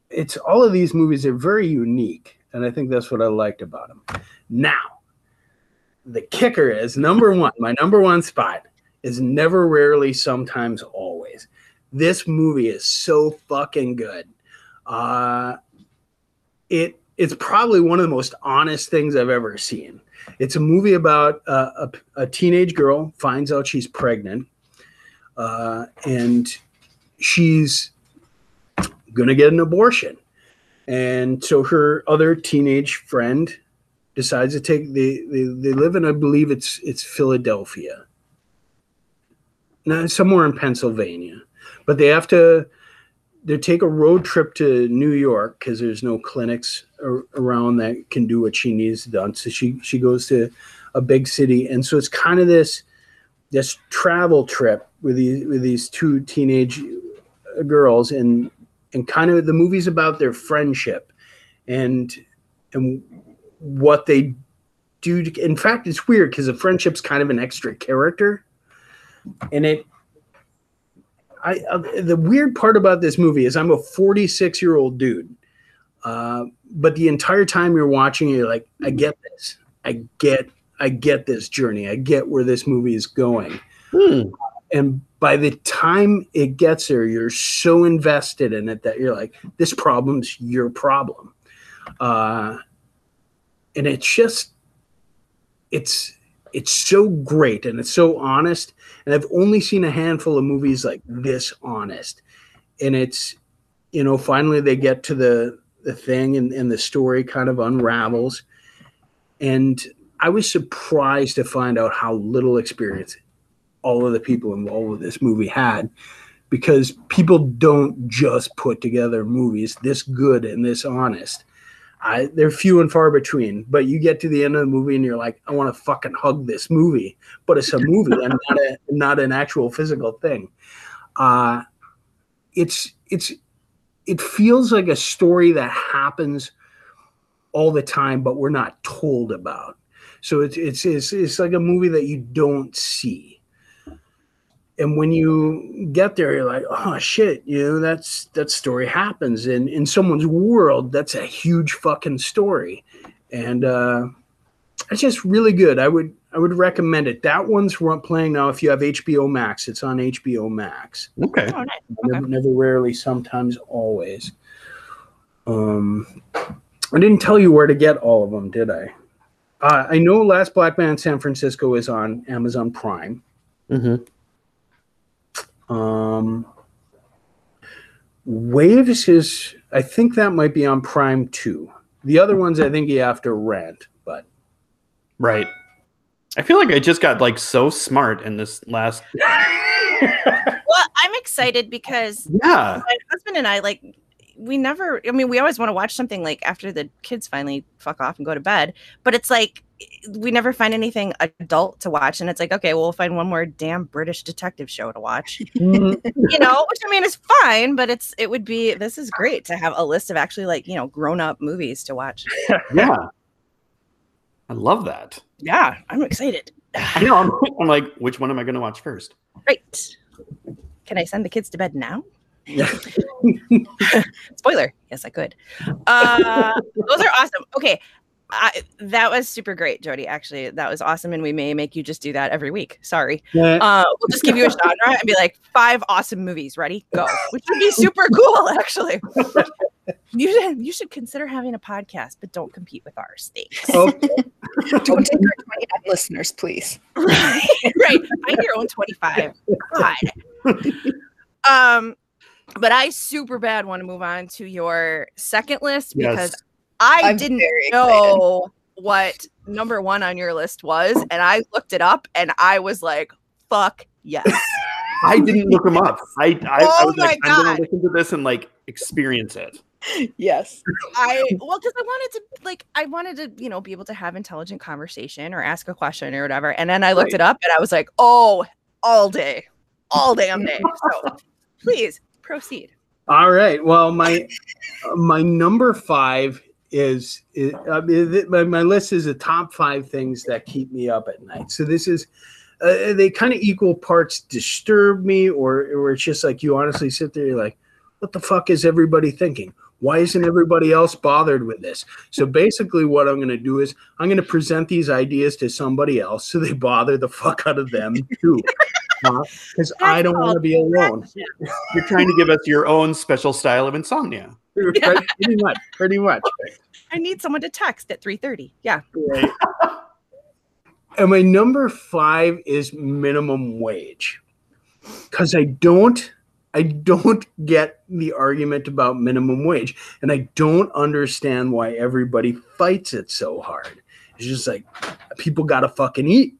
it's all of these movies are very unique, and I think that's what I liked about them. Now, the kicker is number one. My number one spot is never, rarely, sometimes, always. This movie is so fucking good. Uh, it it's probably one of the most honest things I've ever seen. It's a movie about uh, a, a teenage girl finds out she's pregnant, uh, and she's gonna get an abortion, and so her other teenage friend decides to take they they, they live in I believe it's it's Philadelphia, no, somewhere in Pennsylvania, but they have to they take a road trip to New York because there's no clinics ar- around that can do what she needs done. So she she goes to a big city, and so it's kind of this this travel trip with these with these two teenage uh, girls, and and kind of the movie's about their friendship, and and what they do. In fact, it's weird because the friendship's kind of an extra character, and it I uh, the weird part about this movie is I'm a 46 year old dude, uh, but the entire time you're watching, it, you're like, I get this, I get, I get this journey, I get where this movie is going, Hmm. and by the time it gets there, you're so invested in it that you're like, this problem's your problem, uh, and it's just, it's it's so great and it's so honest and i've only seen a handful of movies like this honest. And it's you know finally they get to the the thing and, and the story kind of unravels. And i was surprised to find out how little experience all of the people involved with this movie had because people don't just put together movies this good and this honest I, they're few and far between. But you get to the end of the movie and you're like, I want to fucking hug this movie, but it's a movie and not a, not an actual physical thing. Uh, it's it's it feels like a story that happens all the time, but we're not told about. So it's it's it's, it's like a movie that you don't see. And when you get there, you're like, oh shit, you know, that's that story happens. And in someone's world, that's a huge fucking story. And uh it's just really good. I would I would recommend it. That one's playing now. If you have HBO Max, it's on HBO Max. Okay. Oh, nice. Never, never, rarely, sometimes, always. Um, I didn't tell you where to get all of them, did I? Uh, I know Last Black Man in San Francisco is on Amazon Prime. Mm-hmm. Um, Waves is, I think that might be on Prime too. The other ones, I think you have to rent, but Right. I feel like I just got like so smart in this last. Well, I'm excited because Yeah. my husband and I like we never I mean we always want to watch something like after the kids finally fuck off and go to bed, but it's like we never find anything adult to watch and it's like okay, well, we'll find one more damn British detective show to watch. You know, which I mean is fine, but it's it would be this is great to have a list of actually like, you know, grown-up movies to watch. Yeah. I love that. Yeah, I'm excited. I know. I'm, I'm like, which one am I going to watch first? Great. Can I send the kids to bed now? Spoiler. Yes, I could. Uh, those are awesome. Okay. I, that was super great, Jody. Actually, that was awesome, and we may make you just do that every week. Sorry, Yeah. uh, we'll just give you a genre and be like five awesome movies. Ready, go, which would be super cool. Actually, you should you should consider having a podcast, but don't compete with ours. Thanks. Oh, Don't take our 29 listeners, please. right, right. Find your own twenty five. God. Um, but I super bad want to move on to your second list because Yes. I I'm didn't very excited. know what number one on your list was, and I looked it up, and I was like, "Fuck yes!" I didn't look them up. I I, I Oh was like, my I'm gonna listen to this and like experience it. Yes. I well, because I wanted to like, I wanted to, you know, be able to have intelligent conversation or ask a question or whatever, and then I looked Right. it up, and I was like, "Oh, all day, all damn day." So, please proceed. All right. Well, my my number five is, is uh, my, my list is the top five things that keep me up at night. So this is uh, they kind of equal parts disturb me, or or it's just like you honestly sit there, you're like, what the fuck is everybody thinking? Why isn't everybody else bothered with this? So basically, what I'm going to do is I'm going to present these ideas to somebody else so they bother the fuck out of them too. Because I don't want to be alone. You're trying to give us your own special style of insomnia. pretty much. Pretty much. I need someone to text at three thirty. Yeah. Right. and my number five is minimum wage. Because I don't I don't get the argument about minimum wage. And I don't understand why everybody fights it so hard. It's just like people gotta fucking eat.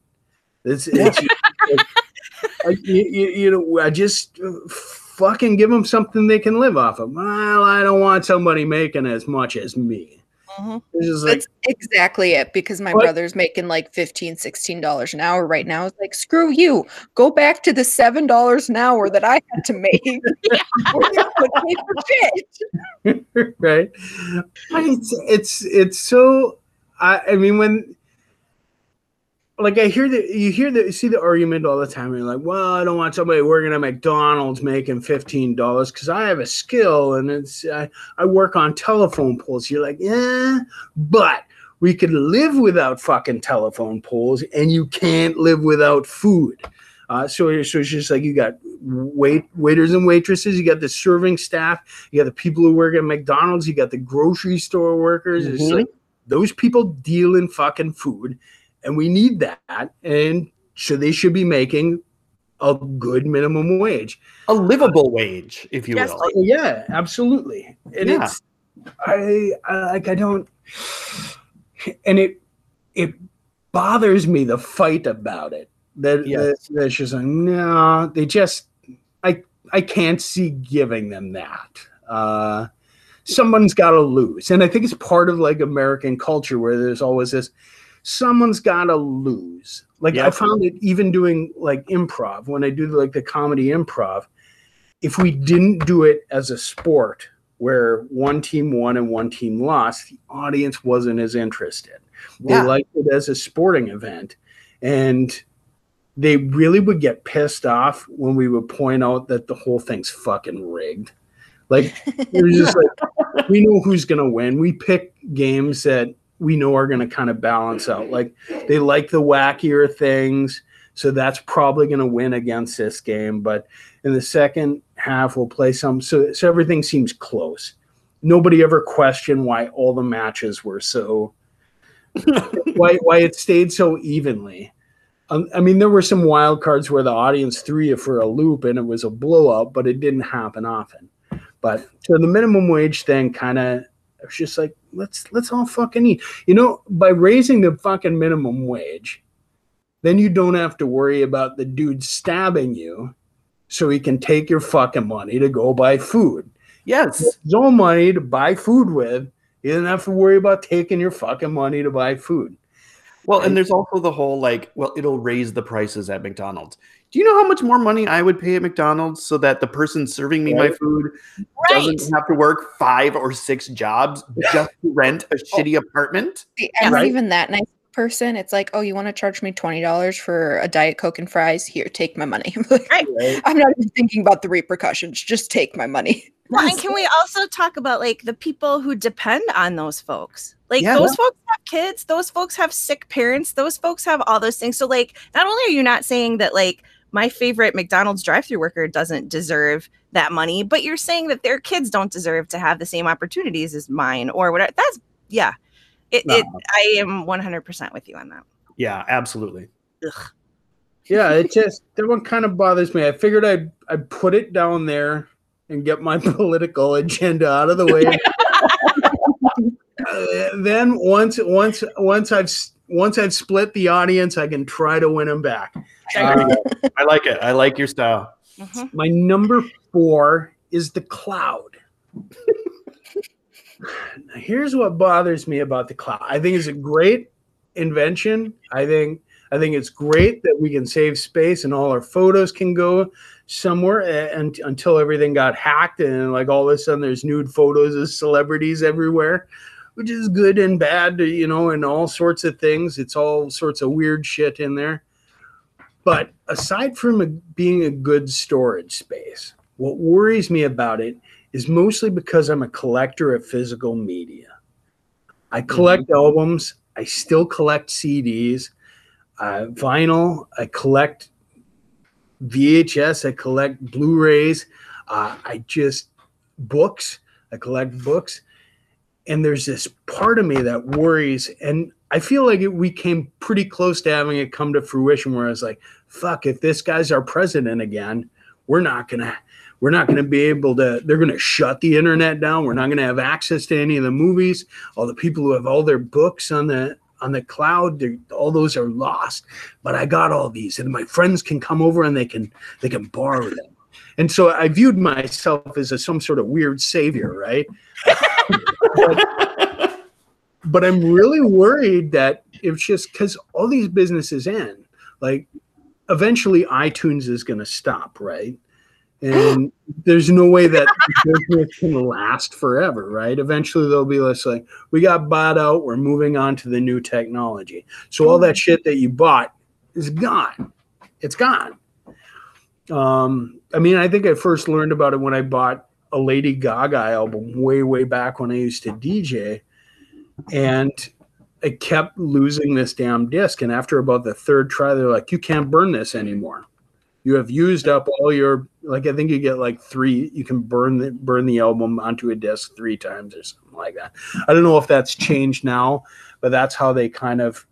It's, it's like, you, you, you know, I just uh, fucking give them something they can live off of. Well, I don't want somebody making as much as me. Mhm. Like That's exactly it because my What? brother's making like 15 $16 an hour right now. It's like, screw you. Go back to the $7 an hour that I had to make. Where you put me for shit. right But it's it's it's so i i mean when like i hear that you hear the you see the argument all the time you're like well i don't want somebody working at mcdonald's making $15 because i have a skill and it's I, I work on telephone poles you're like yeah but we could live without fucking telephone poles and you can't live without food uh, so, so it's just like you got wait waiters and waitresses, you got the serving staff, you got the people who work at McDonald's, you got the grocery store workers. It's Mhm. like those people deal in fucking food, and we need that. And so they should be making a good minimum wage. A livable wage, if you Yes, will. Yeah, absolutely. And Yeah. it's I, I like I don't and it it bothers me the fight about it. That, Yes. that that's just like no, they just I I can't see giving them that. Uh someone's got to lose. And I think it's part of like American culture where there's always this someone's got to lose. Like I found it even doing like improv when I do like the comedy improv if we didn't do it as a sport where one team won and one team lost, the audience wasn't as interested. They Yeah. liked it as a sporting event. And they really would get pissed off when we would point out that the whole thing's fucking rigged. Like it was just like we know who's gonna win. We pick games that we know are gonna kind of balance out. Like they like the wackier things, so that's probably gonna win against this game. But in the second half, we'll play some. So so everything seems close. Nobody ever questioned why all the matches were so why why it stayed so evenly. Um, I mean, there were some wild cards where the audience threw you for a loop and it was a blowout, but it didn't happen often. But so the minimum wage thing kind of it's just like let's let's all fucking eat. You know, by raising the fucking minimum wage, then you don't have to worry about the dude stabbing you, so he can take your fucking money to go buy food. Yes. His own money to buy food with. You don't have to worry about taking your fucking money to buy food. Well, and there's also the whole like, well, it'll raise the prices at McDonald's. Do you know how much more money I would pay at McDonald's so that the person serving me my food Right. doesn't have to work five or six jobs just to rent a oh. shitty apartment? See, I'm Right. not even that nice person, it's like, oh, you want to charge me twenty dollars for a diet coke and fries? Here, take my money. Like, Right? I'm not even thinking about the repercussions. Just take my money. Well, and can we also talk about like the people who depend on those folks? Like Yeah. those folks have kids, those folks have sick parents, those folks have all those things. So like not only are you not saying that like my favorite McDonald's drive-through worker doesn't deserve that money, but you're saying that their kids don't deserve to have the same opportunities as mine or whatever. That's yeah. It, No. it I am 100% with you on that. Yeah, absolutely. Ugh. Yeah, it just that one kind of bothers me. I figured I'd I'd put it down there and get my political agenda out of the way. Uh, then once once once I've s- once I've split the audience, I can try to win them back. Uh, I like it. I like your style. Mhm. my number four is the cloud. Now, here's what bothers me about the cloud. I think it's a great invention. I think I think it's great that we can save space and all our photos can go somewhere and until everything got hacked and like all of a sudden there's nude photos of celebrities everywhere, which is good and bad, you know, and all sorts of things. It's all sorts of weird shit in there. But aside from it being a good storage space, what worries me about it is mostly because I'm a collector of physical media. I collect albums. I still collect CDs, uh, vinyl. I collect VHS. I collect Blu-rays. Uh, I just books. I collect books, and there's this part of me that worries. And I feel like it, we came pretty close to having it come to fruition, where I was like, "Fuck! If this guy's our president again, we're not gonna." We're not to be able to, they're to shut the internet down. We're not to have access to any of the movies. All the people who have all their books on the, on the cloud, all those are lost. But I got all these and my friends can come over and they can, they can borrow them. And so I viewed myself as a, some sort of weird savior, right? but I'm really worried that it's just because all these businesses end, like eventually iTunes is going to stop, right? And there's no way that business can last forever, right? Eventually they'll be less like, we got bought out, we're moving on to the new technology. So all that shit that you bought is gone. It's gone. Um, I mean, I think I first learned about it when I bought a Lady Gaga album way, way back when I used to DJ. And I kept losing this damn disc. And after about the third try, they're like, you can't burn this anymore. You have used up all your like I think you get like three you can burn the burn the album onto a disc three times or something like that. I don't know if that's changed now, but that's how they kind of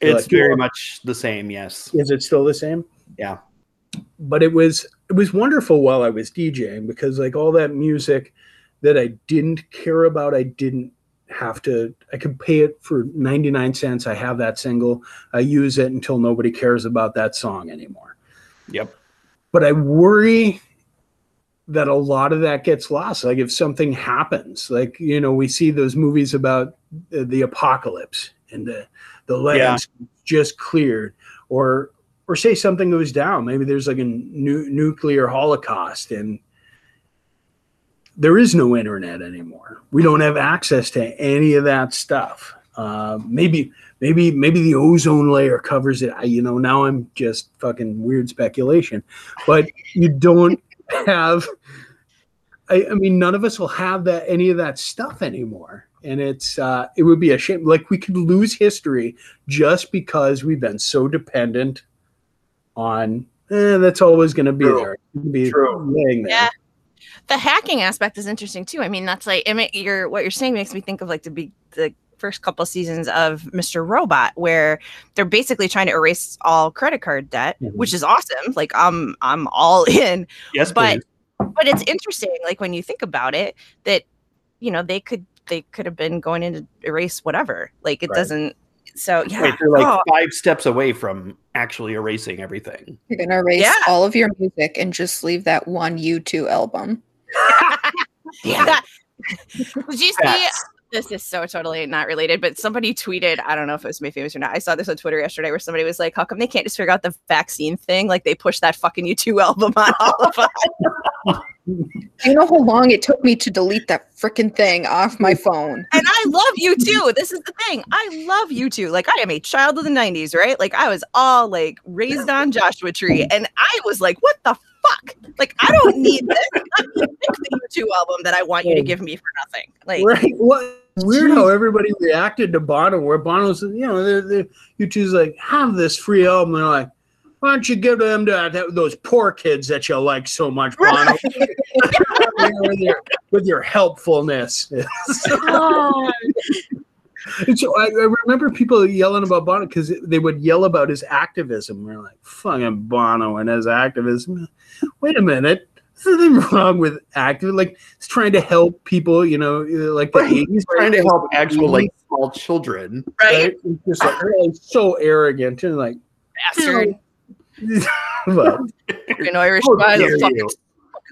It's like, very much the same. Yes. is it still the same? Yeah. But it was it was wonderful while I was DJing because like all that music that I didn't care about, I didn't have to I could pay it for 99 cents. I have that single. I use it until nobody cares about that song anymore. Yep. But I worry that a lot of that gets lost. Like if something happens, like you know, we see those movies about the, the apocalypse and the the lands just cleared, or or say something goes down. Maybe there's like a nu- nuclear holocaust and there is no internet anymore. We don't have access to any of that stuff. Uh, maybe, maybe, maybe the ozone layer covers it. I, you know, now I'm just fucking weird speculation, but you don't have. I, I mean, none of us will have that any of that stuff anymore, and it's uh, it would be a shame. Like we could lose history just because we've been so dependent on. Eh, that's always going to be True. there. Be True. laying there. Yeah. The hacking aspect is interesting too. I mean, that's like I mean, you're what you're saying makes me think of like the big the first couple seasons of Mr. Robot, where they're basically trying to erase all credit card debt, Mhm. which is awesome. Like I'm I'm all in. Yes, But- please. But it's interesting, like when you think about it, that you know they could they could have been going in to erase whatever. Like it Right. doesn't. So yeah. Wait, they're like Oh, five steps away from actually erasing everything. You're gonna erase Yeah. all of your music and just leave that one U2 album. yeah. Did you see Facts. This is so totally not related, but somebody tweeted, I don't know if it was made famous or not. I saw this on Twitter yesterday where somebody was like, How come they can't just figure out the vaccine thing? Like they pushed that fucking U2 album on all of us. You know how long it took me to delete that freaking thing off my phone? And I love U2. This is the thing. I love U2. Like I am a child of the 90s, right? Like I was all like raised on Joshua Tree. And I was like, what the fuck? Like I don't need this. I need the U2 album that I want you to give me for nothing. Like right. What weird how everybody reacted to Bono, where Bono's, you know, the, the U2's like, have this free album. They're like, why don't you give them to that, those poor kids that you like so much, Bono? with, your, with your helpfulness. oh, And so I, I remember people yelling about Bono because they would yell about his activism. We're like, fucking Bono and his activism. Wait a minute. There's nothing wrong with active. Like, he's trying to help people, you know, like the Right. 80s. He's trying to help actual like small children. right? It's just like, oh, really so arrogant and like, Bastard. but, Fucking Irish How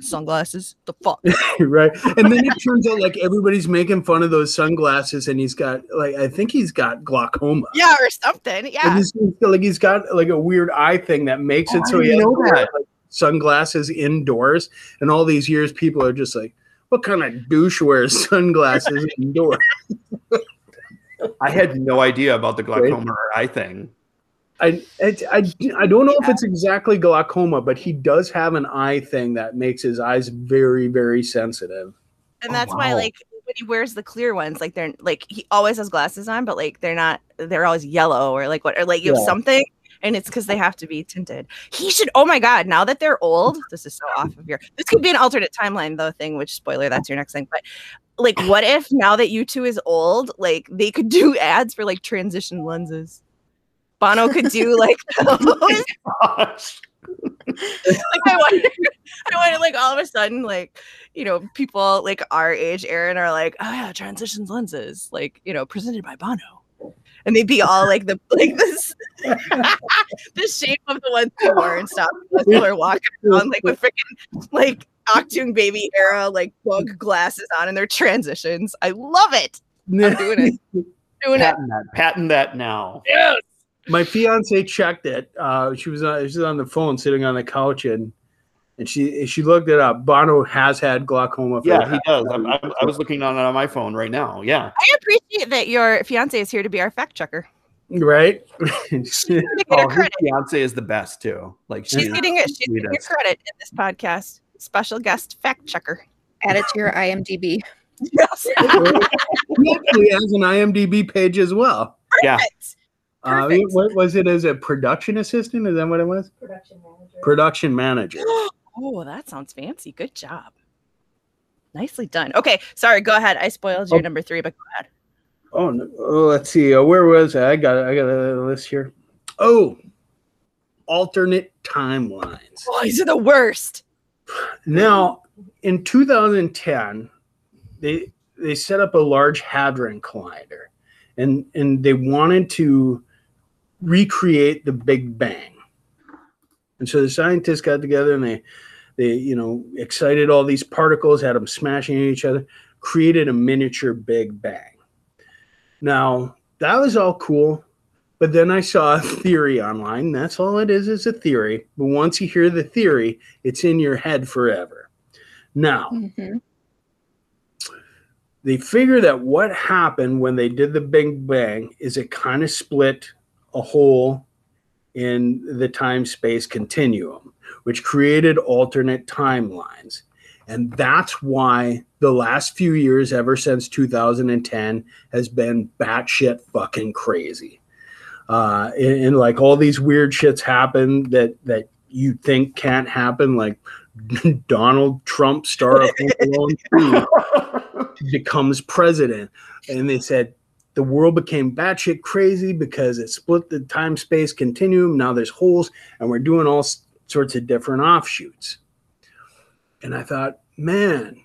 guy, dare the fucking, sunglasses. The fuck. right. And then it turns out like everybody's making fun of those sunglasses, and he's got like I think he's got glaucoma. Yeah, or something. Yeah. he's, he's like he's got like a weird eye thing that makes Oh, it I so he has know to wear, that. like, sunglasses indoors. And all these years, people are just like, "What kind of douche wears sunglasses indoors?" I had no idea about the glaucoma or eye thing. I, I I I don't know if it's exactly glaucoma, but he does have an eye thing that makes his eyes very very sensitive. And Oh, that's why, like, when he wears the clear ones, like they're like he always has glasses on, but like they're not. They're always yellow or like what or like you have Yeah. something, and it's because they have to be tinted. He should. Oh my god! Now that they're old, this is so off of here. This could be an alternate timeline though thing. Which spoiler, that's your next thing. But like, what if now that U2 is old, like they could do ads for like transition lenses. Bono could do like oh those. Gosh. like I wonder, I wonder, like all of a sudden, like you know, people like our age, Aaron, are like, oh yeah, transitions lenses, like you know, presented by Bono, and they'd be all like the like this, the shape of the ones they wore and stuff. People are walking around like with freaking like Achtung baby era like bug glasses on, and their transitions. I love it. I'm doing it. Doing it. Patent that. Patent that now. Yes. My fiance checked it. Uh, she was on, she was on the phone, sitting on the couch, and and she she looked it up. Bono has had glaucoma. For Yeah, he does. I'm, I'm, I was looking on on my phone right now. Yeah. I appreciate that your fiance is here to be our fact checker. right. She's Oh, her fiance is the best too. Like She's she's getting it. She's getting your credit in this podcast. Special guest fact checker. Add it to your IMDb. Yes. he actually has an IMDb page as well. Yeah. Uh, what was it as a production assistant? Is that what it was? Production manager. Production manager. oh, that sounds fancy. Good job. Nicely done. Okay, sorry. Go ahead. I spoiled your Oh. number three, but go ahead. Oh, no, oh let's see. Uh, where was I? I got I got a list here. Oh, alternate timelines. Oh, these are the worst. Now, in 2010, they they set up a large hadron collider, and and they wanted to recreate the Big Bang. And so the scientists got together and they they you know excited all these particles, had them smashing into each other, created a miniature Big Bang. Now that was all cool. But then I saw a theory online. That's all it is, is a theory. But once you hear the theory, it's in your head forever. Now, Mhm. they figure that what happened when they did the Big Bang is it kind of split a hole in the time space continuum, which created alternate timelines. And that's why the last few years, ever since 2010, has been batshit fucking crazy. Uh, and, and like all these weird shits happen that that you think can't happen, like Donald Trump, star of Home Alone becomes president. And they said the world became batshit crazy because it split the time space continuum. Now there's holes, and we're doing all sorts of different offshoots. And I thought, man,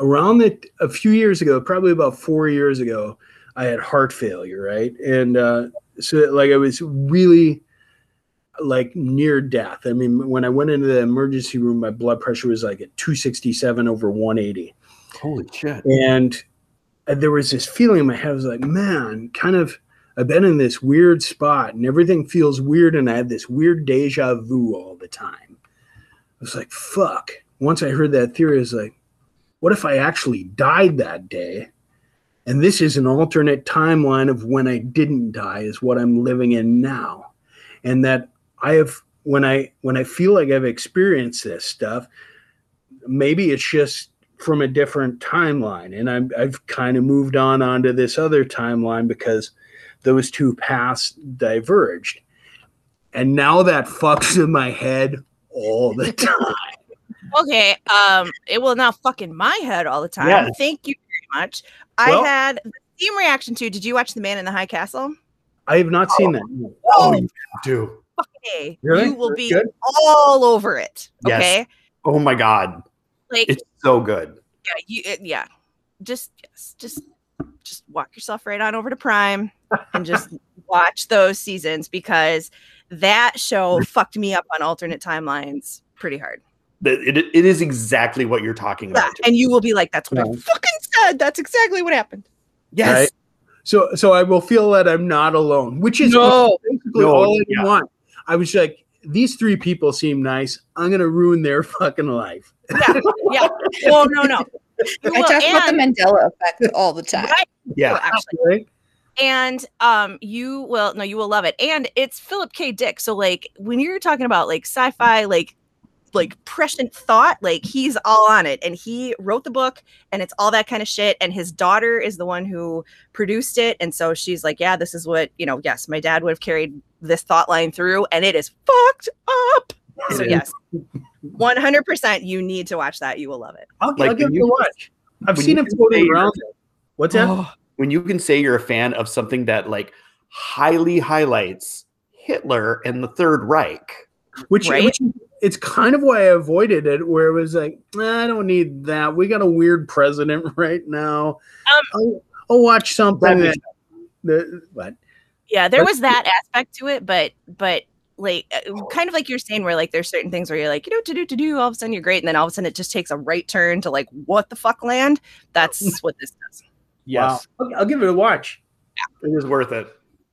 around the, a few years ago, probably about four years ago, I had heart failure, right? And uh, so, like, I was really like near death. I mean, when I went into the emergency room, my blood pressure was like at 267 over 180 Holy shit. and there was this feeling in my head. I was like, man, kind of. I've been in this weird spot, and everything feels weird, and I have this weird deja vu all the time. I was like, fuck. Once I heard that theory, I was like, what if I actually died that day? And this is an alternate timeline of when I didn't die, is what I'm living in now. And that I have when I when I feel like I've experienced this stuff, maybe it's just from a different timeline. And I'm I've kind of moved on onto this other timeline because those two paths diverged. And now that fucks in my head all the time. Okay. Um, it will now fuck in my head all the time. Yes. Thank you very much. Well- I had the same reaction to. Did you watch The Man in the High Castle? I have not seen that. Oh, you do. Okay. Really? You will be Good? all over it. Yes. Okay. Oh my god, Like it's so good. yeah, you it- yeah. Just yes, just just walk yourself right on over to Prime and just watch those seasons because that show fucked me up on alternate timelines pretty hard. It, it, it is exactly what you're talking Yeah, about. and you will be like, "That's what I fucking said. That's exactly what happened." yes. Right? So so I will feel that I'm not alone, which is No. basically No, all I yeah. want. I was like, these three people seem nice. I'm gonna ruin their fucking life. Yeah, yeah. Oh no, no. You I will, talk about the Mandela effect all the time. Right, Yeah. actually. And um you will no you will love it and it's philip k dick so like when you're talking about like sci-fi like like prescient thought like he's all on it and he wrote the book and it's all that kind of shit and his daughter is the one who produced it and so she's like yeah this is what you know yes my dad would have carried this thought line through and it is fucked up so yes 100% you need to watch that you will love it I'll, Like, I'll give when it you- a watch. I've seen you it floating around. What's that? Oh, When you can say you're a fan of something that like highly highlights Hitler and the Third Reich. which, Right? which it's kind of why I avoided it, where it was like, nah, I don't need that. We got a weird president right now. Um, I'll, I'll watch something That that, that what? yeah there But- was that aspect to it but but like uh, kind of like you're saying where like there's certain things where you're like you know to do to do all of a sudden you're great and then all of a sudden it just takes a right turn to like what the fuck land? That's what this does Yes, Wow. I'll, I'll give it a watch. it is worth it.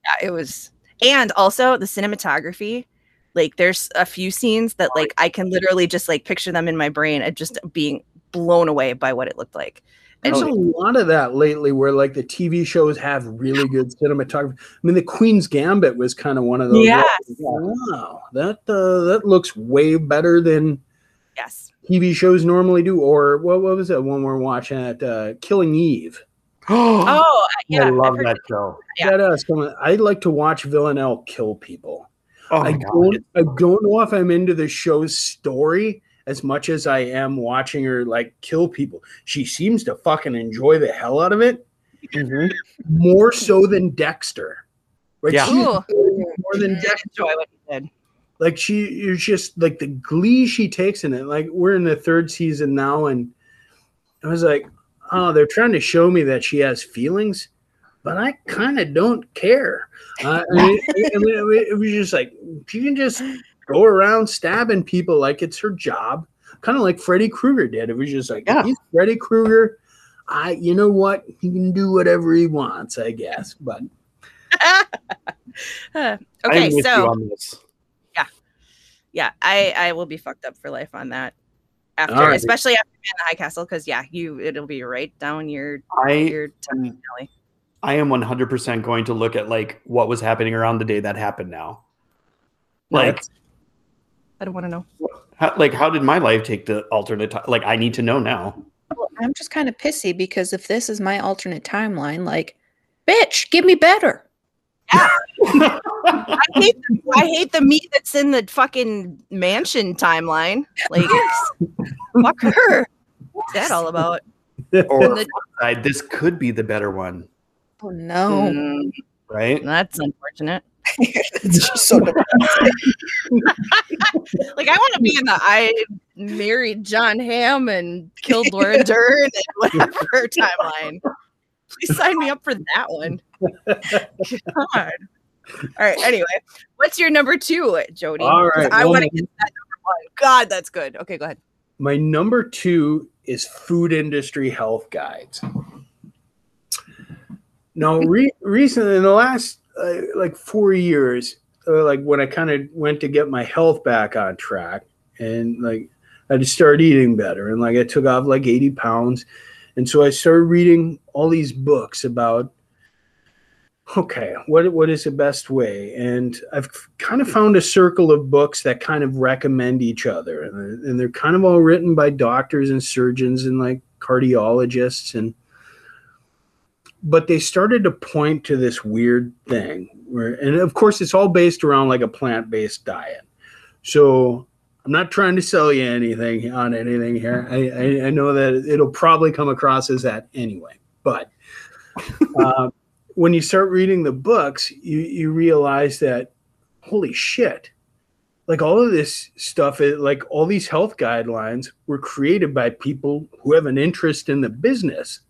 yeah it was. And also the cinematography like there's a few scenes that like i can literally just like picture them in my brain and just being blown away by what it looked like There's a lot of that lately where like the TV shows have really good cinematography. I mean, the Queen's Gambit was kind of one of those. Yes. Wow, that uh, that looks way better than yes TV shows normally do. Or what, what was that one we're watching at uh, Killing Eve? Oh, oh yeah I love heard- that show. Yeah. That, uh, some- I like to watch Villanelle kill people. Oh I god. don't I don't know if I'm into the show's story as much as I am watching her like kill people. She seems to fucking enjoy the hell out of it. Mhm. more so than Dexter. Right? Yeah. She more than Dexter. enjoy what he did Like she you're just like the glee she takes in it. Like we're in the third season now, and I was like, oh, they're trying to show me that she has feelings, but I kind of don't care. Uh, I mean, it, it- it was just like she can just go around stabbing people like it's her job, kind of like Freddy Krueger did. It was just like Yeah. he's Freddy Krueger. I, you know what? He can do whatever he wants, I guess. But Huh. I'm okay with you so on this. yeah, I I will be fucked up for life on that. After, All right. especially after Man in the High Castle, because yeah, you it'll be right down your I your tummy alley. I am 100% going to look at like what was happening around the day that happened now. Like What? I don't want to know. how, like how did my life take the alternate ti- like I need to know now. Well, I'm just kind of pissy because if this is my alternate timeline, like, bitch, give me better. I hate the, I hate the meat that's in the fucking mansion timeline. Like, fuck her. What's that all about? or the- side, this could be the better one, Oh no. Mm, right? that's unfortunate. It's just so depressing. Like, I want to be in the I married John Hamm and killed Laura Dern and whatever timeline. Please sign me up for that one. God. All right. Anyway, what's your number two, Jody? All 'Cause right, I well, want to get that number one. God, that's good. Okay, go ahead. my number two is food industry health guides. Now, re- recently in the last uh, like four years, uh, like when I kind of went to get my health back on track, and like I just started eating better, and like I took off like eighty pounds, and so I started reading all these books about okay, what what is the best way? And I've kind of found a circle of books that kind of recommend each other, and they're, and they're kind of all written by doctors and surgeons and like cardiologists and but they started to point to this weird thing where and of course it's all based around like a plant-based diet. So i'm not trying to sell you anything on anything here. I i, I know that it'll probably come across as that anyway but uh, when you start reading the books you you realize that holy shit like all of this stuff like all these health guidelines were created by people who have an interest in the business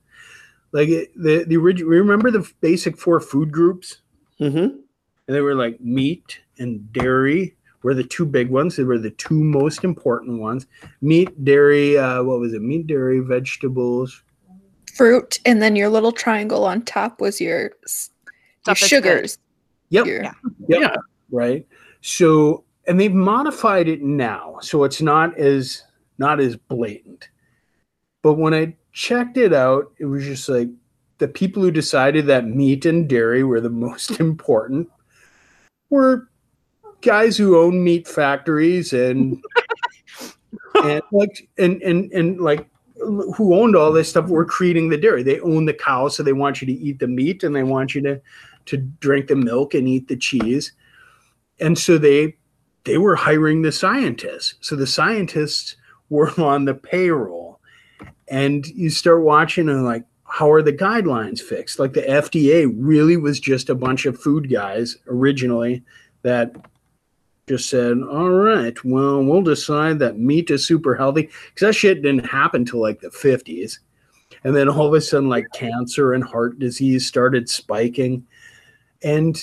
like it, the the original remember the basic four food groups Mm-hmm. and they were like meat and dairy were the two big ones they were the two most important ones meat dairy uh, what was it meat dairy vegetables Fruit, and then your little triangle on top was your, your Stuff that's good. sugars. yep Your- Yeah. Yep. Yeah. Right. So, and they've modified it now, so it's not as not as blatant. But when I checked it out, it was just like the people who decided that meat and dairy were the most important were guys who own meat factories and and like and and and like who owned all this stuff were creating the dairy. They own the cow, so they want you to eat the meat and they want you to to drink the milk and eat the cheese. And so they they were hiring the scientists. So the scientists were on the payroll. And you start watching and like, how are the guidelines fixed? Like the FDA really was just a bunch of food guys originally that just said, all right, well, we'll decide that meat is super healthy. Because that shit didn't happen till like the 50s. And then all of a sudden, like cancer and heart disease started spiking. And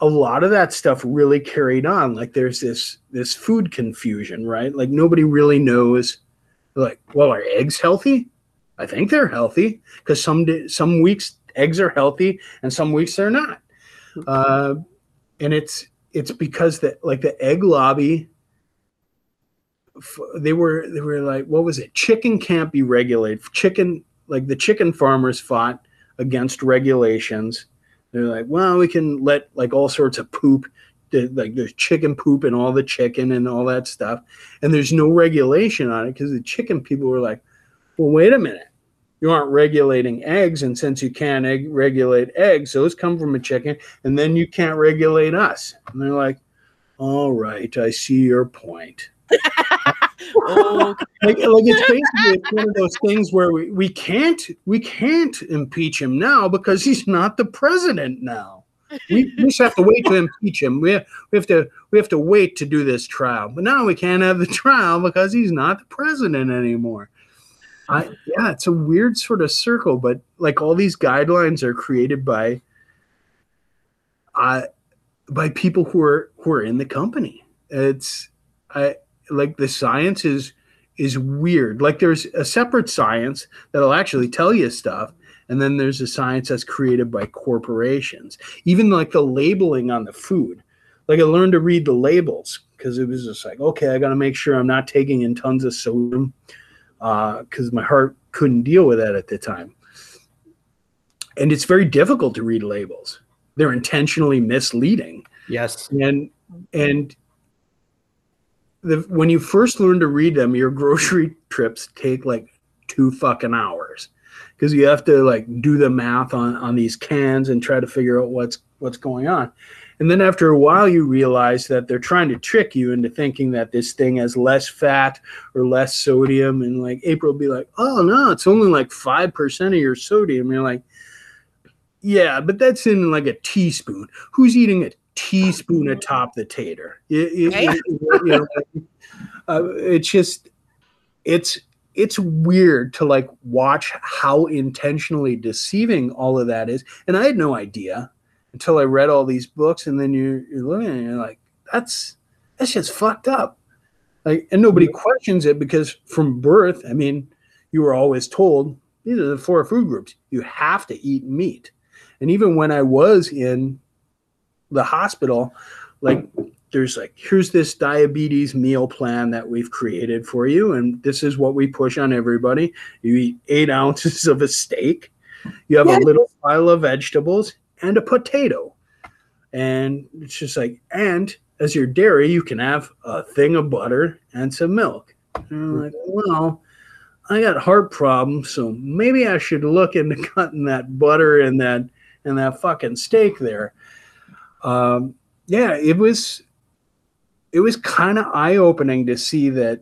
a lot of that stuff really carried on. Like there's this this food confusion, right? Like nobody really knows. Like, well, are eggs healthy? I think they're healthy because some some weeks eggs are healthy and some weeks they're not. Uh, and it's it's because that like the egg lobby they were they were like what was it chicken can't be regulated chicken like the chicken farmers fought against regulations they're like well we can let like all sorts of poop the, like there's chicken poop and all the chicken and all that stuff and there's no regulation on it because the chicken people were like well wait a minute. You aren't regulating eggs and since you can't egg, regulate eggs those come from a chicken and then you can't regulate us. And they're like all right i see your point. Oh, like, like it's basically it's one of those things where we, we can't we can't impeach him now because he's not the president now. We, just have to wait to impeach him. We have, we have to we have to wait to do this trial. But now we can't have the trial because he's not the president anymore. I yeah, it's a weird sort of circle, but like all these guidelines are created by uh by people who are who are in the company. It's I like the science is is weird. Like there's a separate science that'll actually tell you stuff, and then there's a science that's created by corporations. Even like the labeling on the food. Like I learned to read the labels because it was just like, okay, I got to make sure I'm not taking in tons of sodium uh, because my heart couldn't deal with that at the time. And it's very difficult to read labels. They're intentionally misleading Yes. and and the when you first learn to read them your grocery trips take like two fucking hours because you have to like do the math on on these cans and try to figure out what's what's going on. And then after a while you realize that they're trying to trick you into thinking that this thing has less fat or less sodium. And like april will be like oh no it's only like 5% of your sodium. You're like yeah but that's in like a teaspoon. Who's eating a teaspoon atop the tater? You, you- Right. you know, uh, it's just it's it's weird to like watch how intentionally deceiving all of that is. And i had no idea until i read all these books and then you, you're looking and you're like that's that's just fucked up. Like and nobody questions it because from birth i mean you were always told these are the four food groups. You have to eat meat. And even when I was in the hospital, like there's like, here's this diabetes meal plan that we've created for you. And this is what we push on everybody. You eat eight ounces of a steak, you have Yeah. a little pile of vegetables and a potato. And it's just like, and as your dairy, you can have a thing of butter and some milk. And I'm like, well, I got heart problems, so maybe I should look into cutting that butter and that and that fucking steak there. Um, yeah, it was it was kind of eye opening to see that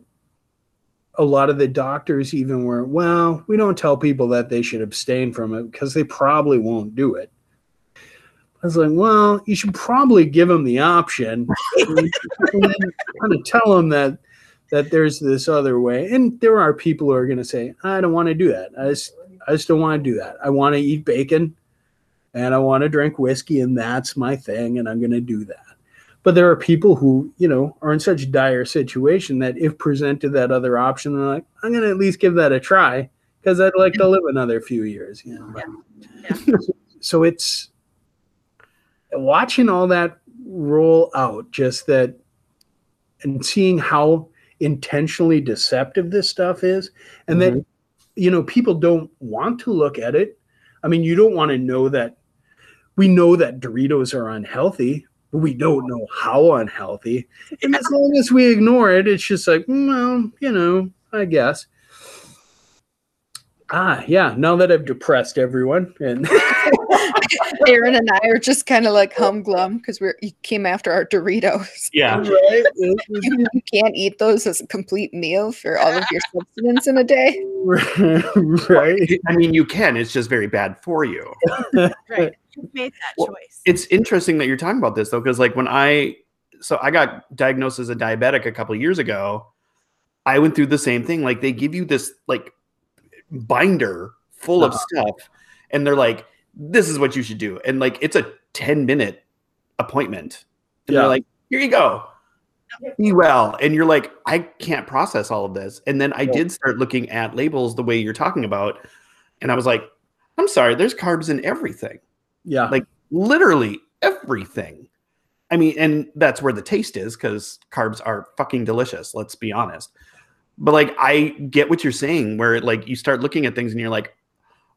a lot of the doctors even were well, we don't tell people that they should abstain from it because they probably won't do it. I was like, well, you should probably give them the option, kind of tell them that that there's this other way. And there are people who are going to say, I don't want to do that. I just, I just don't want to do that. I want to eat bacon and I want to drink whiskey and that's my thing and I'm going to do that. But there are people who, you know, are in such dire situation that if presented that other option, they're like, I'm going to at least give that a try because I'd like to live another few years, you know. so it's watching all that roll out, just that and seeing how intentionally deceptive this stuff is and that mm-hmm. you know people don't want to look at it. I mean you don't want to know that we know that doritos are unhealthy we don't know how unhealthy. And as long as we ignore it it's just like "Mm, well you know i guess. Ah yeah now that i've depressed everyone and Aaron and I are just kind of like humglum because we're you came after our Doritos. Yeah. Right? You, you can't eat those as a complete meal for all of your substance in a day. right I mean, you can. It's just very bad for you. Right. You made that Well, choice. It's interesting that you're talking about this though, because like when I so I got diagnosed as a diabetic a couple of years ago, I went through the same thing. Like they give you this like binder full of Uh-huh. stuff, and they're like, "This is what you should do," and like it's a 10 minute appointment, and Yeah. they're like, "Here you go." Be well, and you're like, I can't process all of this. And then I Yeah. did start looking at labels the way you're talking about, and I was like, I'm sorry, there's carbs in everything yeah Like, literally everything. I mean, and that's where the taste is because carbs are fucking delicious. Let's be honest. But like, I get what you're saying, where like you start looking at things and you're like,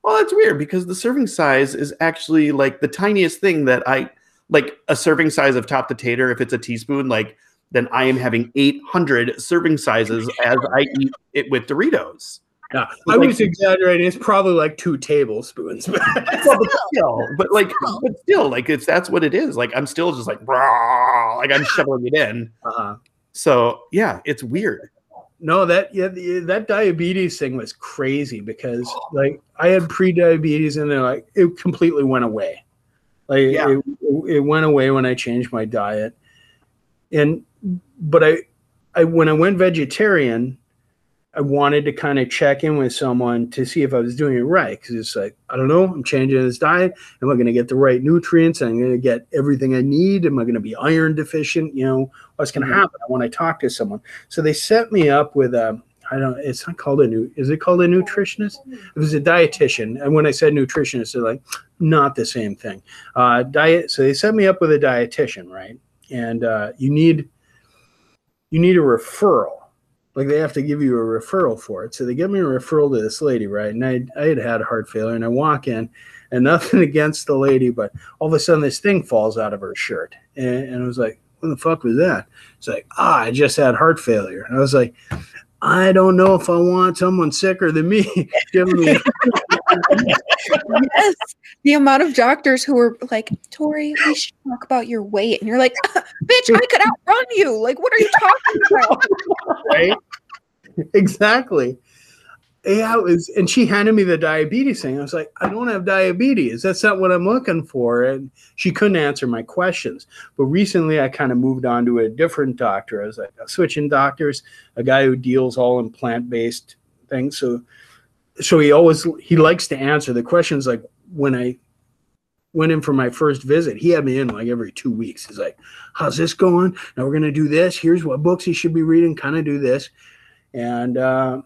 well, that's weird because the serving size is actually like the tiniest thing that I like a serving size of top potato. If it's a teaspoon, like then I am having 800 serving sizes as I eat it with Doritos. Yeah, I was exaggerating. It's probably like two tablespoons. Well, but still, but like, but still, like, if that's what it is. Like, I'm still just like, like I'm shoveling it in. uh, So yeah, it's weird. No, that yeah, the, that diabetes thing was crazy because oh. like I had pre-diabetes and then like it completely went away. Like Yeah. it, it went away when I changed my diet, and but I, I when I went vegetarian, I wanted to kind of check in with someone to see if I was doing it right because it's like I don't know, I'm changing this diet. Am I going to get the right nutrients? Am I going to get everything I need? Am I going to be iron deficient? You know, what's going to Mhm. happen when I talk to someone? So they set me up with a. I don't. It's not called a new. Is it called a nutritionist? It was a dietitian, and when I said nutritionist, they're like, not the same thing. Uh, diet. So they set me up with a dietitian, right? And uh, you need you need a referral. Like they have to give you a referral for it. So they give me a referral to this lady, right? And I, I had had heart failure, and I walk in, and nothing against the lady, but all of a sudden this thing falls out of her shirt, and, and I was like, "What the fuck was that?" It's like, "Ah, I just had heart failure." And I was like, "I don't know if I want someone sicker than me giving me." yes. The amount of doctors who were like, Tori, we should talk about your weight. And you're like, bitch, I could outrun you. Like, what are you talking about? right? exactly. Yeah, it was, and she handed me the diabetes thing. I was like, I don't have diabetes. That's not what I'm looking for. And she couldn't answer my questions. But recently, I kind of moved on to a different doctor. I was like, switching doctors, a guy who deals all in plant based things. So, so he always he likes to answer the questions. Like when I went in for my first visit, he had me in like every two weeks. He's like, "How's this going? Now we're gonna do this. Here's what books he should be reading. Kind of do this." And uh,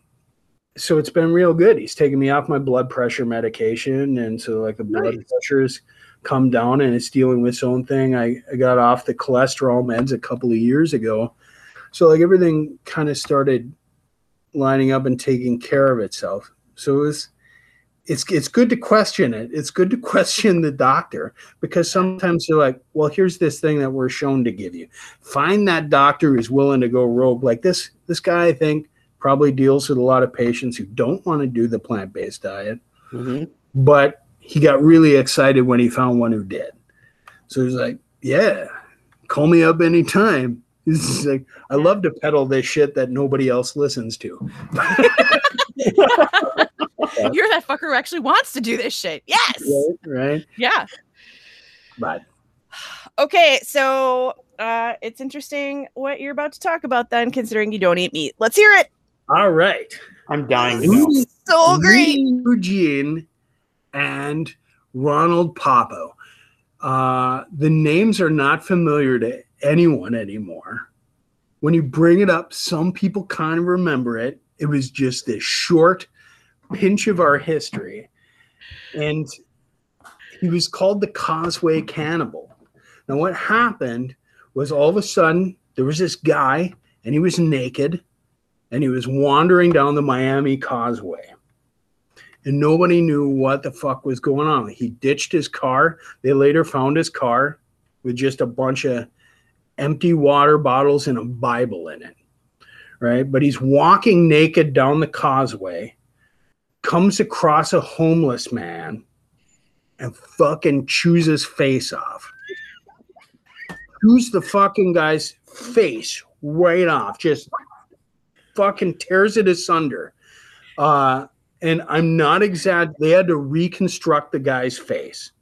so it's been real good. He's taken me off my blood pressure medication, and so like the blood Nice. pressure's come down and it's dealing with its own thing. I, I got off the cholesterol meds a couple of years ago. So like everything kind of started lining up and taking care of itself. So it was it's it's good to question it. It's good to question the doctor because sometimes they're like, well, here's this thing that we're shown to give you. Find that doctor who's willing to go rogue. Like this this guy, I think, probably deals with a lot of patients who don't want to do the plant-based diet. Mhm. But he got really excited when he found one who did. So he's like, Yeah, call me up anytime. He's like, I love to peddle this shit that nobody else listens to. You're that fucker who actually wants to do this shit. Yes. Right? Right. Yeah. But Okay, so uh it's interesting what you're about to talk about then, considering you don't eat meat. Let's hear it. All right. I'm dying to know. So great. Lee Eugene and Ronald Poppo. Uh, the names are not familiar to anyone anymore. When you bring it up, some people kind of remember it. It was just this short pinch of our history. And he was called the Causeway Cannibal. Now, what happened was all of a sudden there was this guy and he was naked and he was wandering down the Miami Causeway. And nobody knew what the fuck was going on. He ditched his car. They later found his car with just a bunch of empty water bottles and a Bible in it. Right? But he's walking naked down the causeway, comes across a homeless man, and fucking chews his face off. Chews the fucking guy's face right off. Just fucking tears it asunder. Uh, and I'm not exaggerating. They had to reconstruct the guy's face.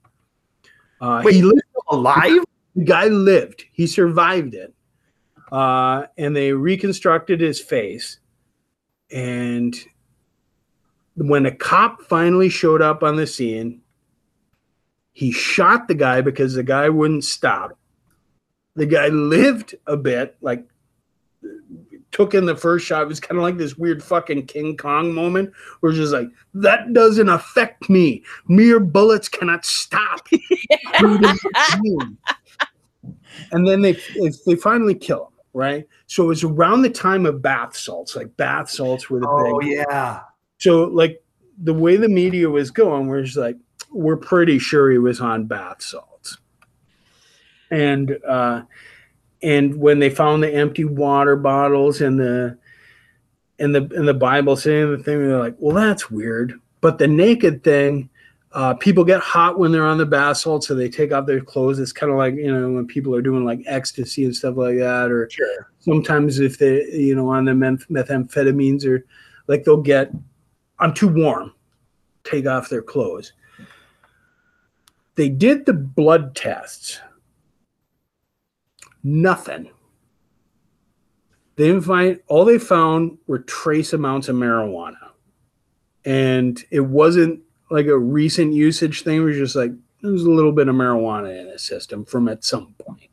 Uh, Wait, he lived, Alive? the guy lived. He survived it. Uh, and they reconstructed his face. And when a cop finally showed up on the scene, he shot the guy because the guy wouldn't stop. The guy lived a bit, like took in the first shot. It was kind of like this weird fucking King Kong moment where it's just like, that doesn't affect me. Mere bullets cannot stop. and then they they finally kill him, right? So it was around the time of bath salts. Like bath salts were the Oh big. yeah. So like the way the media was going, we're just like, we're pretty sure he was on bath salts. And uh and when they found the empty water bottles and the and the and the Bible saying the thing, they're like, well, that's weird. But the naked thing, uh, people get hot when they're on the bath salt, so they take off their clothes. It's kind of like you know when people are doing like ecstasy and stuff like that, or Sure. sometimes if they you know on the meth- methamphetamines or like they'll get i'm too warm take off their clothes they did the blood tests nothing they didn't find all they found were trace amounts of marijuana and it wasn't like a recent usage thing it was just like there's a little bit of marijuana in the system from at some point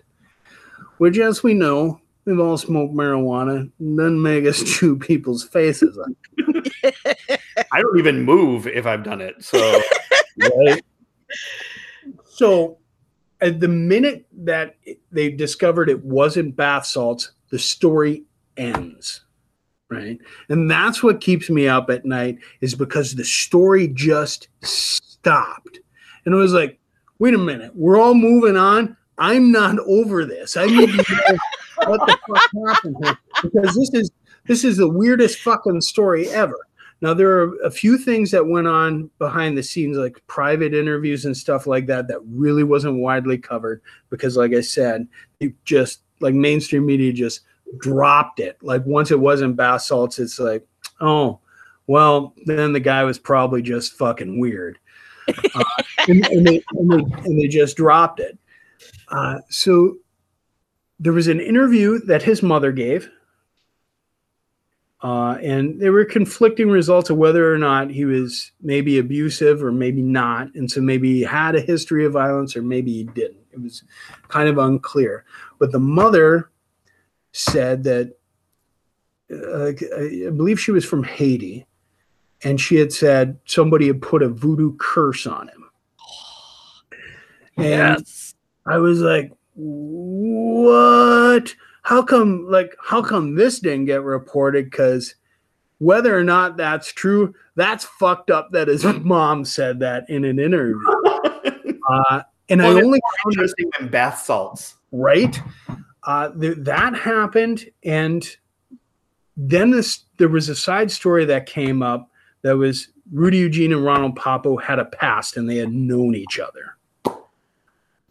which as we know we've all smoked marijuana doesn't make us chew people's faces I don't even move if I've done it. So right? so at the minute that they discovered it wasn't bath salts the story ends right? And that's what keeps me up at night is because the story just stopped. And it was like wait a minute we're all moving on. I'm not over this. I need to know what the fuck happened here because this is this is the weirdest fucking story ever now there are a few things that went on behind the scenes like private interviews and stuff like that that really wasn't widely covered because like i said it just like mainstream media just dropped it. Like once it wasn't bath salts it's like oh well then the guy was probably just fucking weird. Uh, and, and, they, and, they, and they just dropped it. Uh, so there was an interview that his mother gave uh, and there were conflicting results of whether or not he was maybe abusive or maybe not. And so maybe he had a history of violence or maybe he didn't. It was kind of unclear. But the mother said that uh, i believe she was from haiti and she had said somebody had put a voodoo curse on him. And I was like, what? How come, like, how come this didn't get reported? Because whether or not that's true, that's fucked up that his mom said that in an interview. Uh, and Well, I only found interesting than bath salts. right? Uh, th- that happened, and then this there was a side story that came up that was Rudy Eugene and Ronald Poppo had a past, and they had known each other,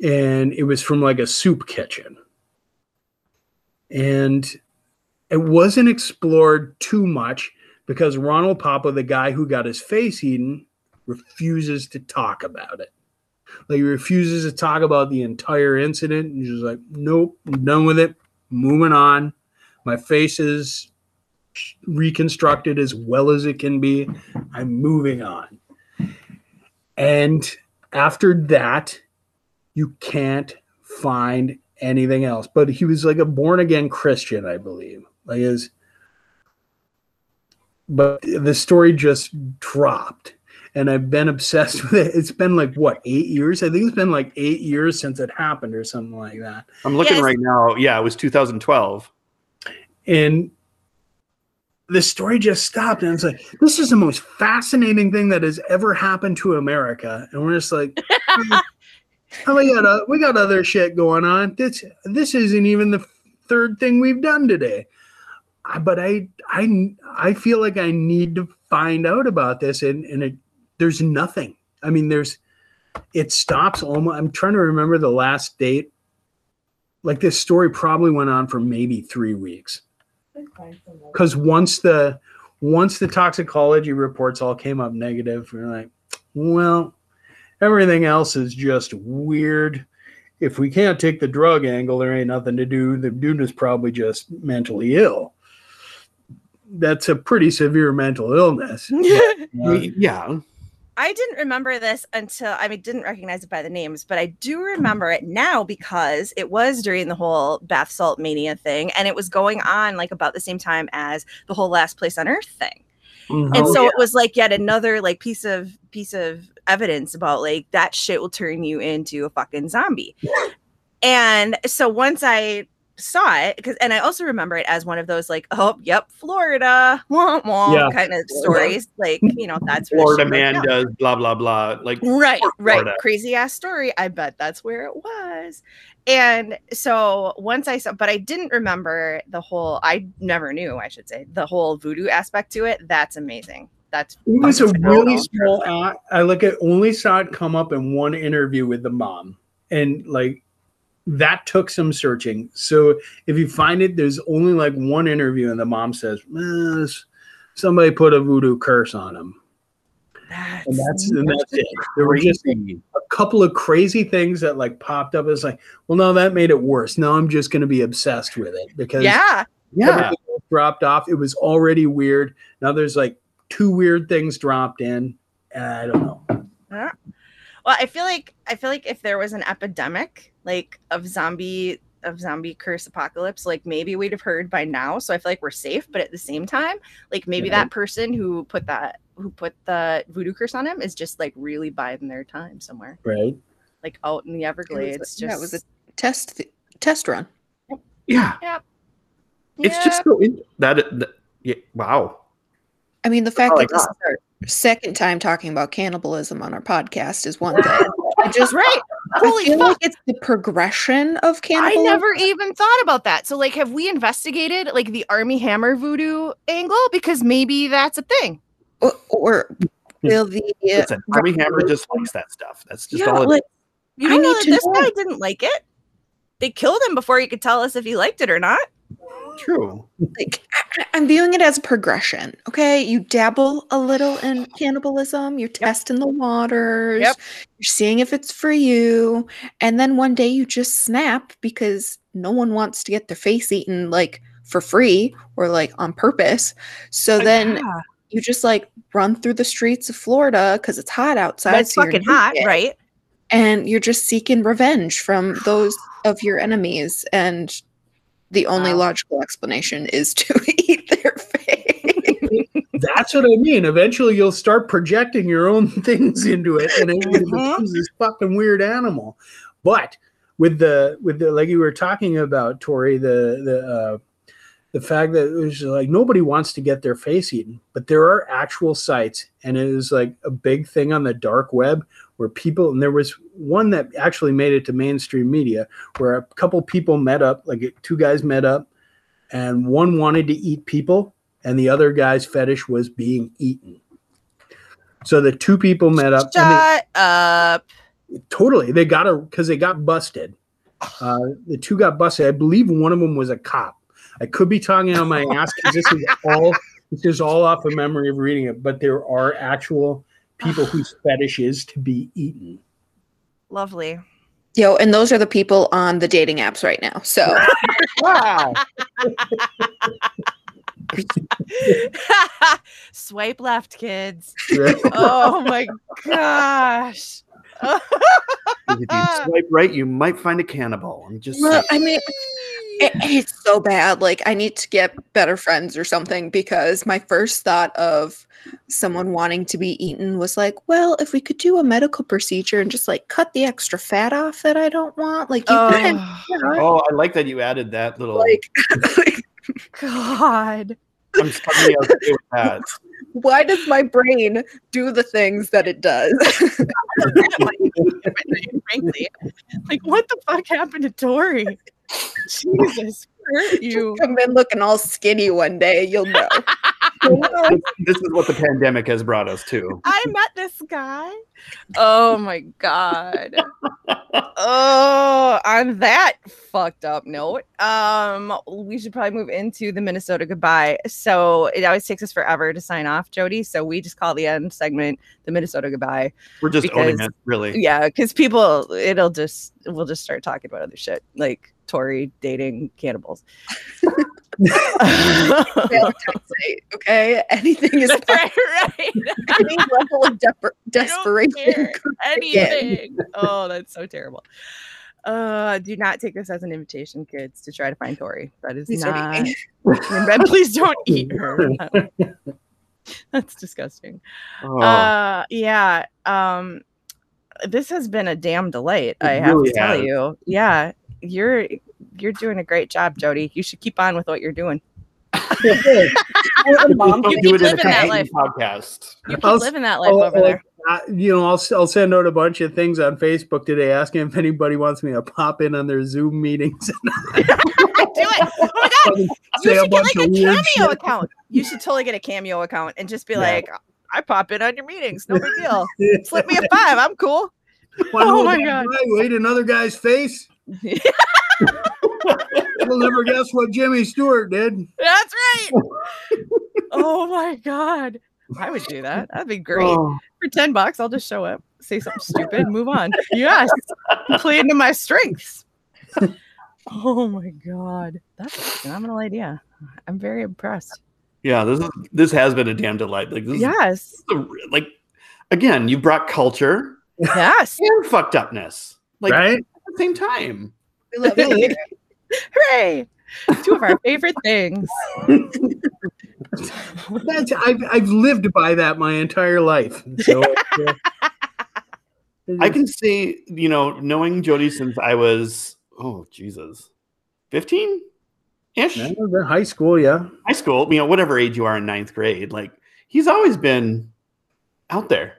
and it was from like a soup kitchen, and it wasn't explored too much because Ronald Poppo, the guy who got his face eaten, refuses to talk about it. Like he refuses to talk about the entire incident. He's just like, nope, I'm done with it. Moving on. My face is reconstructed as well as it can be. I'm moving on. And after that, you can't find anything else. But he was like a born again Christian, I believe. Like his but the story just dropped and I've been obsessed with it. It's been like what eight years? I think it's been like eight years since it happened, or something like that. I'm looking Yes. right now. Yeah, it was 2012. And the story just stopped, and it's like this is the most fascinating thing that has ever happened to America. And we're just like, oh, we got uh, we got other shit going on. This this isn't even the third thing we've done today. I- But I I I feel like I need to find out about this, and and it there's nothing. I mean, there's it stops almost. I'm trying to remember the last date. Like this story probably went on for maybe three weeks because once the once the toxicology reports all came up negative, we're like, well, everything else is just weird. If we can't take the drug angle, there ain't nothing to do. The dude is probably just mentally ill. That's a pretty severe mental illness. I Uh, yeah. I didn't remember this until I mean didn't recognize it by the names, but I do remember it now because it was during the whole bath salt mania thing, and it was going on like about the same time as the whole last place on earth thing. Mhm. And Oh, so it was like yet another like piece of piece of evidence about like that shit will turn you into a fucking zombie. And so once I saw it, because and I also remember it as one of those like, oh, yep, Florida, wah, wah, Yeah. kind of stories. Like, you know, that's Florida man does blah blah blah. Like Right, right. Crazy ass story. I bet that's where it was. And so once I saw, but I didn't remember the whole, I never knew, I should say, the whole voodoo aspect to it. That's amazing. That's It was a really small act. I like it only saw it come up in one interview with the mom. And like that took some searching. So if you find it, there's only like one interview and the mom says, "Eh, somebody put a voodoo curse on him. That's, And that's and that's it. There were just a couple of crazy things that like popped up. It's like, well, no, that made it worse. Now I'm just gonna be obsessed with it because yeah. yeah. dropped off. It was already weird. Now there's like two weird things dropped in. I don't know. Well, I feel like I feel like if there was an epidemic like of zombie of zombie curse apocalypse, like maybe we'd have heard by now. So I feel like we're safe, but at the same time, like maybe Yeah. that person who put that who put the voodoo curse on him is just like really biding their time somewhere, Right. like out in the Everglades. just yeah, it was a test test run. Yeah. It's just so in- that, that yeah, wow. I mean, the fact Oh that this is our second time talking about cannibalism on our podcast is one thing. I just right. I Holy feel fuck. like it's the progression of cannibalism. I never even thought about that. So, like, have we investigated like the Armie Hammer voodoo angle? Because maybe that's a thing. Or, or will the Listen, Armie Hammer just likes that stuff. That's just Yeah, all it like, You I know need that to this know. guy didn't like it. They killed him before he could tell us if he liked it or not. True. like I- I'm viewing it as a progression. Okay, you dabble a little in cannibalism. You're testing the waters. Yep. You're seeing if it's for you, and then one day you just snap because no one wants to get their face eaten like for free or like on purpose. So then Yeah. You just like run through the streets of Florida because it's hot outside. But it's so fucking hot, naked, right? And you're just seeking revenge from those of your enemies. And the only Wow. logical explanation is to eat their face. That's what I mean. Eventually, you'll start projecting your own things into it, and it becomes this fucking weird animal. But with the with the like you were talking about, Tori, the the uh, the fact that it was like nobody wants to get their face eaten, but there are actual sites, and it is like a big thing on the dark web where people and there was one that actually made it to mainstream media where a couple people met up, like two guys met up, and one wanted to eat people, and the other guy's fetish was being eaten. So the two people met up. and they- up. totally they got a because they got busted uh the two got busted i believe one of them was a cop i could be talking on my ass because this is all this is all off of memory of reading it but there are actual people ah. whose fetish is to be eaten Lovely. Yo, and those are the people on the dating apps right now. So Wow. Swipe left, kids. Oh my gosh. if you swipe right, you might find a cannibal. I'm just Well. I mean, it, it's so bad. Like, I need to get better friends or something because my first thought of someone wanting to be eaten was like, well, if we could do a medical procedure and just like cut the extra fat off that I don't want, like, you can. Oh, you know, Oh, I like that you added that little. like, like, God. I'm suddenly okay with that. why does my brain do the things that it does? Frankly, like what the fuck happened to Tori? Jesus, hurt you? Come in looking all skinny one day, you'll know. You'll know. This, this is what the pandemic has brought us to. I met this guy. Oh my god. oh, on that fucked up note, um, we should probably move into the Minnesota goodbye. So it always takes us forever to sign off, Jody. So we just call the end segment the Minnesota goodbye. We're just owning Because- it, really. Yeah, because people, it'll just we'll just start talking about other shit like Tori dating cannibals. Valentine's okay? Anything is That's right, right. any level of dep- desperation. anything. Oh, that's so terrible. Uh, do not take this as an invitation, kids, to try to find Tori. That is Please don't not. eat me. please don't eat her. That's disgusting. Oh, Uh, yeah. Um, this has been a damn delight. I have really to tell has. you. Yeah, you're you're doing a great job, Jody. You should keep on with what you're doing. Mom, you keep it in a living that life. podcast. You keep I'll- living that life over oh, there. uh, you know, I'll s- I'll send out a bunch of things on Facebook today asking if anybody wants me to pop in on their Zoom meetings. Do it. Oh my god. You should get like a cameo shit. account. You should totally get a cameo account and just be Yeah. like, I pop in on your meetings. No big deal. Slip me a five. I'm cool. Wanna Oh my God. guy who another guy's face. You'll never guess what Jimmy Stewart did. That's right. oh my god. I would do that. That'd be great. Oh, For 10 bucks, I'll just show up, say something stupid, move on. Yes. Play into my strengths. Oh my god. That's a phenomenal idea. I'm very impressed. yeah, this is this has been a damn delight. Like this is Yes. the- like again, you brought culture Yes. and fucked upness. Like right? at the same time. we love it. Hooray. Two of our favorite things. That's I've I've lived by that my entire life. So uh, I can say, you know, knowing Jody since I was oh Jesus, fifteen ish, Yeah, high school, yeah. high school. You know, whatever age you are in ninth grade, like he's always been out there.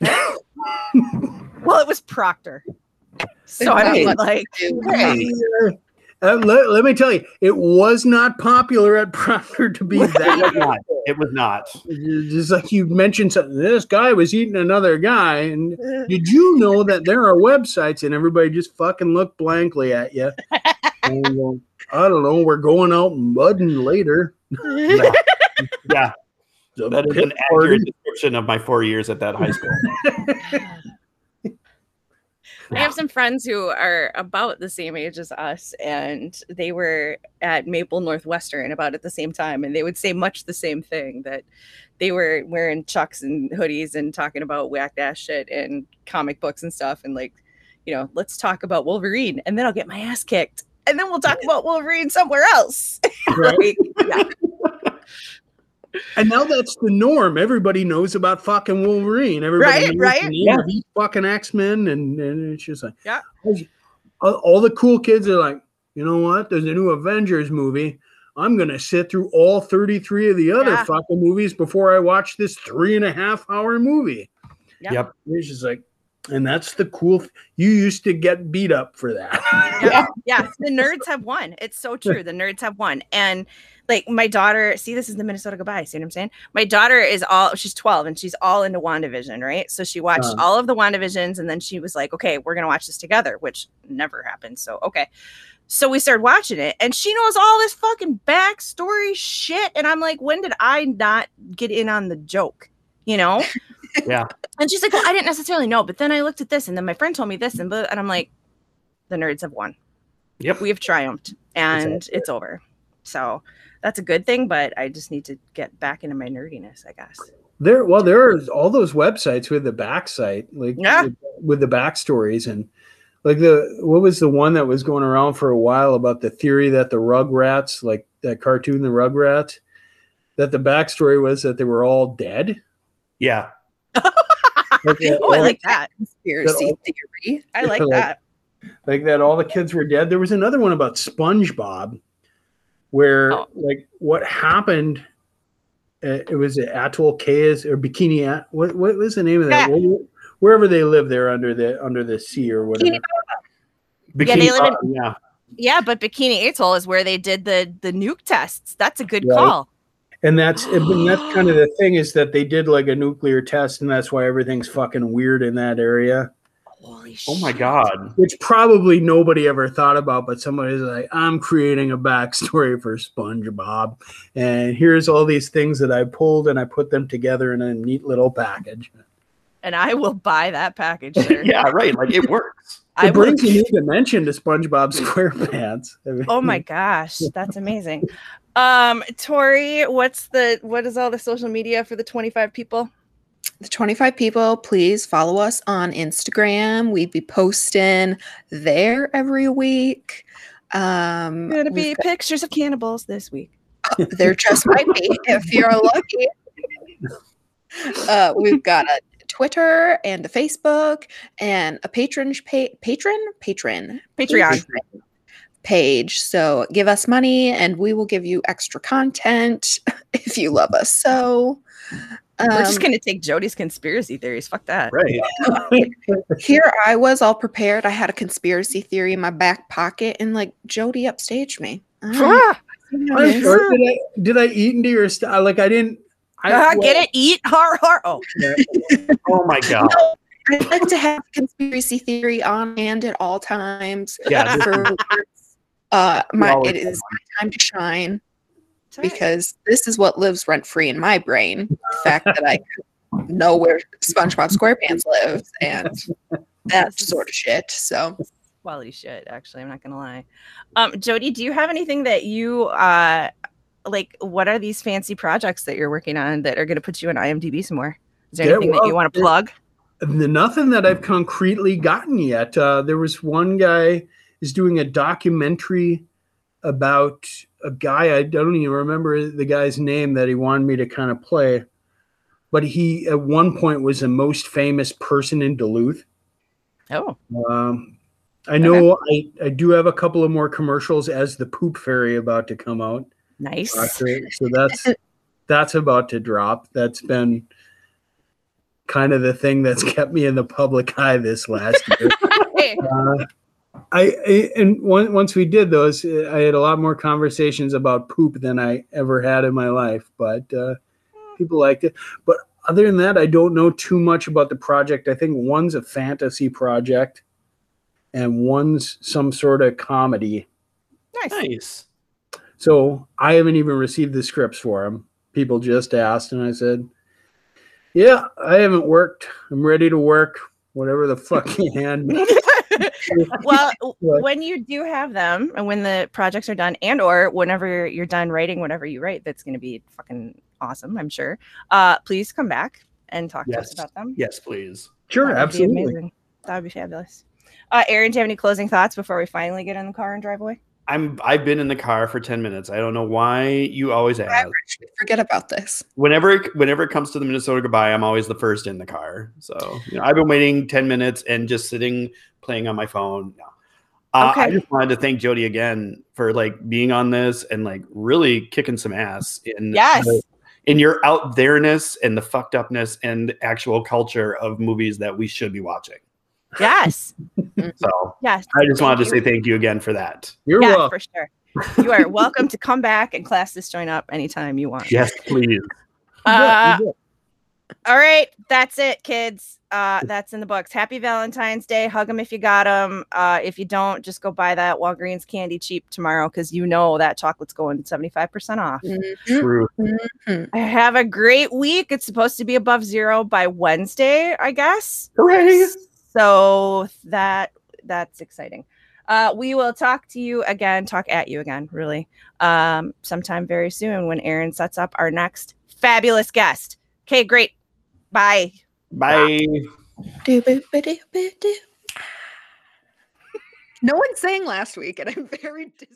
Well, it was Proctor. So I mean, like, to hey, Uh, let, let me tell you, it was not popular at Proctor to be It was that. not. It was not. Just like you mentioned, something, this guy was eating another guy, and did you know that there are websites and everybody just fucking look blankly at you? And go, I don't know. We're going out mudding later. Yeah, yeah. The that is pit an party. accurate description of my four years at that high school. I have some friends who are about the same age as us, and they were at Maple Northwestern about at the same time, and they would say much the same thing that they were wearing chucks and hoodies and talking about whacked ass shit and comic books and stuff, and like, you know, let's talk about Wolverine, and then I'll get my ass kicked, and then we'll talk about Wolverine somewhere else. Right. Like, yeah. And now that's the norm. Everybody knows about fucking Wolverine. Everybody Right, knows right. the name of each fucking X Men, and, and it's just like, Yeah. All, uh, all the cool kids are like, you know what? There's a new Avengers movie. I'm gonna sit through all 33 of the other Yeah. fucking movies before I watch this three and a half hour movie. Yeah. Yep. It's just like, and that's the cool. th- you used to get beat up for that. yeah. yes, the nerds have won. It's so true. The nerds have won. And like my daughter, see, this is the Minnesota goodbye. See what I'm saying? My daughter is all she's 12 and she's all into WandaVision, right? So she watched Uh. all of the WandaVisions and then she was like, okay, we're gonna watch this together, which never happened. So okay. So we started watching it, and she knows all this fucking backstory shit. And I'm like, when did I not get in on the joke? You know? Yeah. And she's like, well, I didn't necessarily know, but then I looked at this, and then my friend told me this, and blah, and I'm like, the nerds have won. Yep. We have triumphed, and it's over. So that's a good thing, but I just need to get back into my nerdiness, I guess. There, well, there are all those websites with the backside, like Yeah. with, with the backstories, and like the what was the one that was going around for a while about the theory that the Rugrats, like that cartoon, the Rugrats, that the backstory was that they were all dead. Yeah. Like, that oh, I like that. Conspiracy theory. I like Like- that. like that all the kids were dead. There was another one about SpongeBob, where Oh. like what happened. Uh, it was at Atoll Cayes or Bikini. At, what what was the name of that? Yeah. Where- Wherever they live there under the under the sea or whatever. Yeah, they live in- yeah. Yeah, but Bikini Atoll is where they did the the nuke tests. That's a good Right. call. And that's and that's kind of the thing is that they did like a nuclear test, and that's why everything's fucking weird in that area. Holy shit. Oh my god. Which probably nobody ever thought about, but somebody's like, I'm creating a backstory for SpongeBob, and here's all these things that I pulled, and I put them together in a neat little package. And I will buy that package, yeah, right. Like it works. I It will brings a new dimension to SpongeBob SquarePants. I mean, Oh my gosh, that's amazing. Um, Tori, what's the what is all the social media for the 25 people? The 25 people, please follow us on Instagram. We'd be posting there every week. Um, Gonna we've be pictures of cannibals this week. got- there just might be if you're lucky. Uh, we've got a Twitter and a Facebook and a patron pa- patron patron Patreon. page. So give us money and we will give you extra content if you love us. So We're just um, gonna take Jody's conspiracy theories. Fuck that. Right. here I was all prepared. I had a conspiracy theory in my back pocket and like Jody upstaged me. All right, Ah, know I'm is. did I did I eat into your stuff? Like I didn't. I, ah, get it? Eat har har. Oh, Oh my god. I like to have conspiracy theory on hand at all times. Yeah. For uh, my it is my time to shine it's because this is what lives rent free in my brain. The fact that I know where SpongeBob SquarePants lives and that sort of shit. So quality shit. Actually, I'm not gonna lie. Um, Jody, do you have anything that you uh like? What are these fancy projects that you're working on that are gonna put you on IMDb some more? Is there Yeah, anything that you want to plug? Nothing that I've concretely gotten yet. Uh, there was one guy is doing a documentary about a guy I don't even remember the guy's name that he wanted me to kind of play, but he at one point was the most famous person in Duluth. Oh, Um, I know I, I do have a couple of more commercials as the Poop Fairy about to come out. Nice. So, so that's that's about to drop. That's been kind of the thing that's kept me in the public eye this last year. Uh, I, I and one, once we did those, uh, I had a lot more conversations about poop than I ever had in my life. But uh, people liked it. But other than that, I don't know too much about the project. I think one's a fantasy project, and one's some sort of comedy. nice. Nice. So I haven't even received the scripts for them. People just asked, and I said, "Yeah, I haven't worked. I'm ready to work. Whatever the fuck you hand me." well, when you do have them, and when the projects are done, and or whenever you're done writing whatever you write, that's going to be fucking awesome. I'm sure. Uh, please come back and talk to us about them. Yes, please. Sure, That would be absolutely. That would be fabulous. Uh, Aaron, do you have any closing thoughts before we finally get in the car and drive away? I'm I've been in the car for 10 minutes. I don't know why you always ask. Forget about this. Whenever it, whenever it comes to the Minnesota goodbye, I'm always the first in the car. So you know, I've been waiting 10 minutes and just sitting playing on my phone. No. Uh, I just wanted to thank Jody again for like being on this and like really kicking some ass in Yes. the- in your out there-ness and the fucked upness and actual culture of movies that we should be watching. Yes. So Yes. I just wanted to Thank say thank you again for that. You're yeah, welcome. for sure. You are welcome to come back and class this joint up anytime you want. Yes, please. Uh, all right, that's it, kids. Uh, that's in the books. Happy Valentine's Day. Hug them if you got them. Uh, if you don't, just go buy that Walgreens candy cheap tomorrow because you know that chocolate's going 75% off. True. Have a great week. It's supposed to be above zero by Wednesday, I guess. Hooray. So that that's exciting. Uh, we will talk to you again, talk at you again, really, um, sometime very soon when Aaron sets up our next fabulous guest. Okay, great. Bye. Bye. No one sang last week, and I'm very. dis-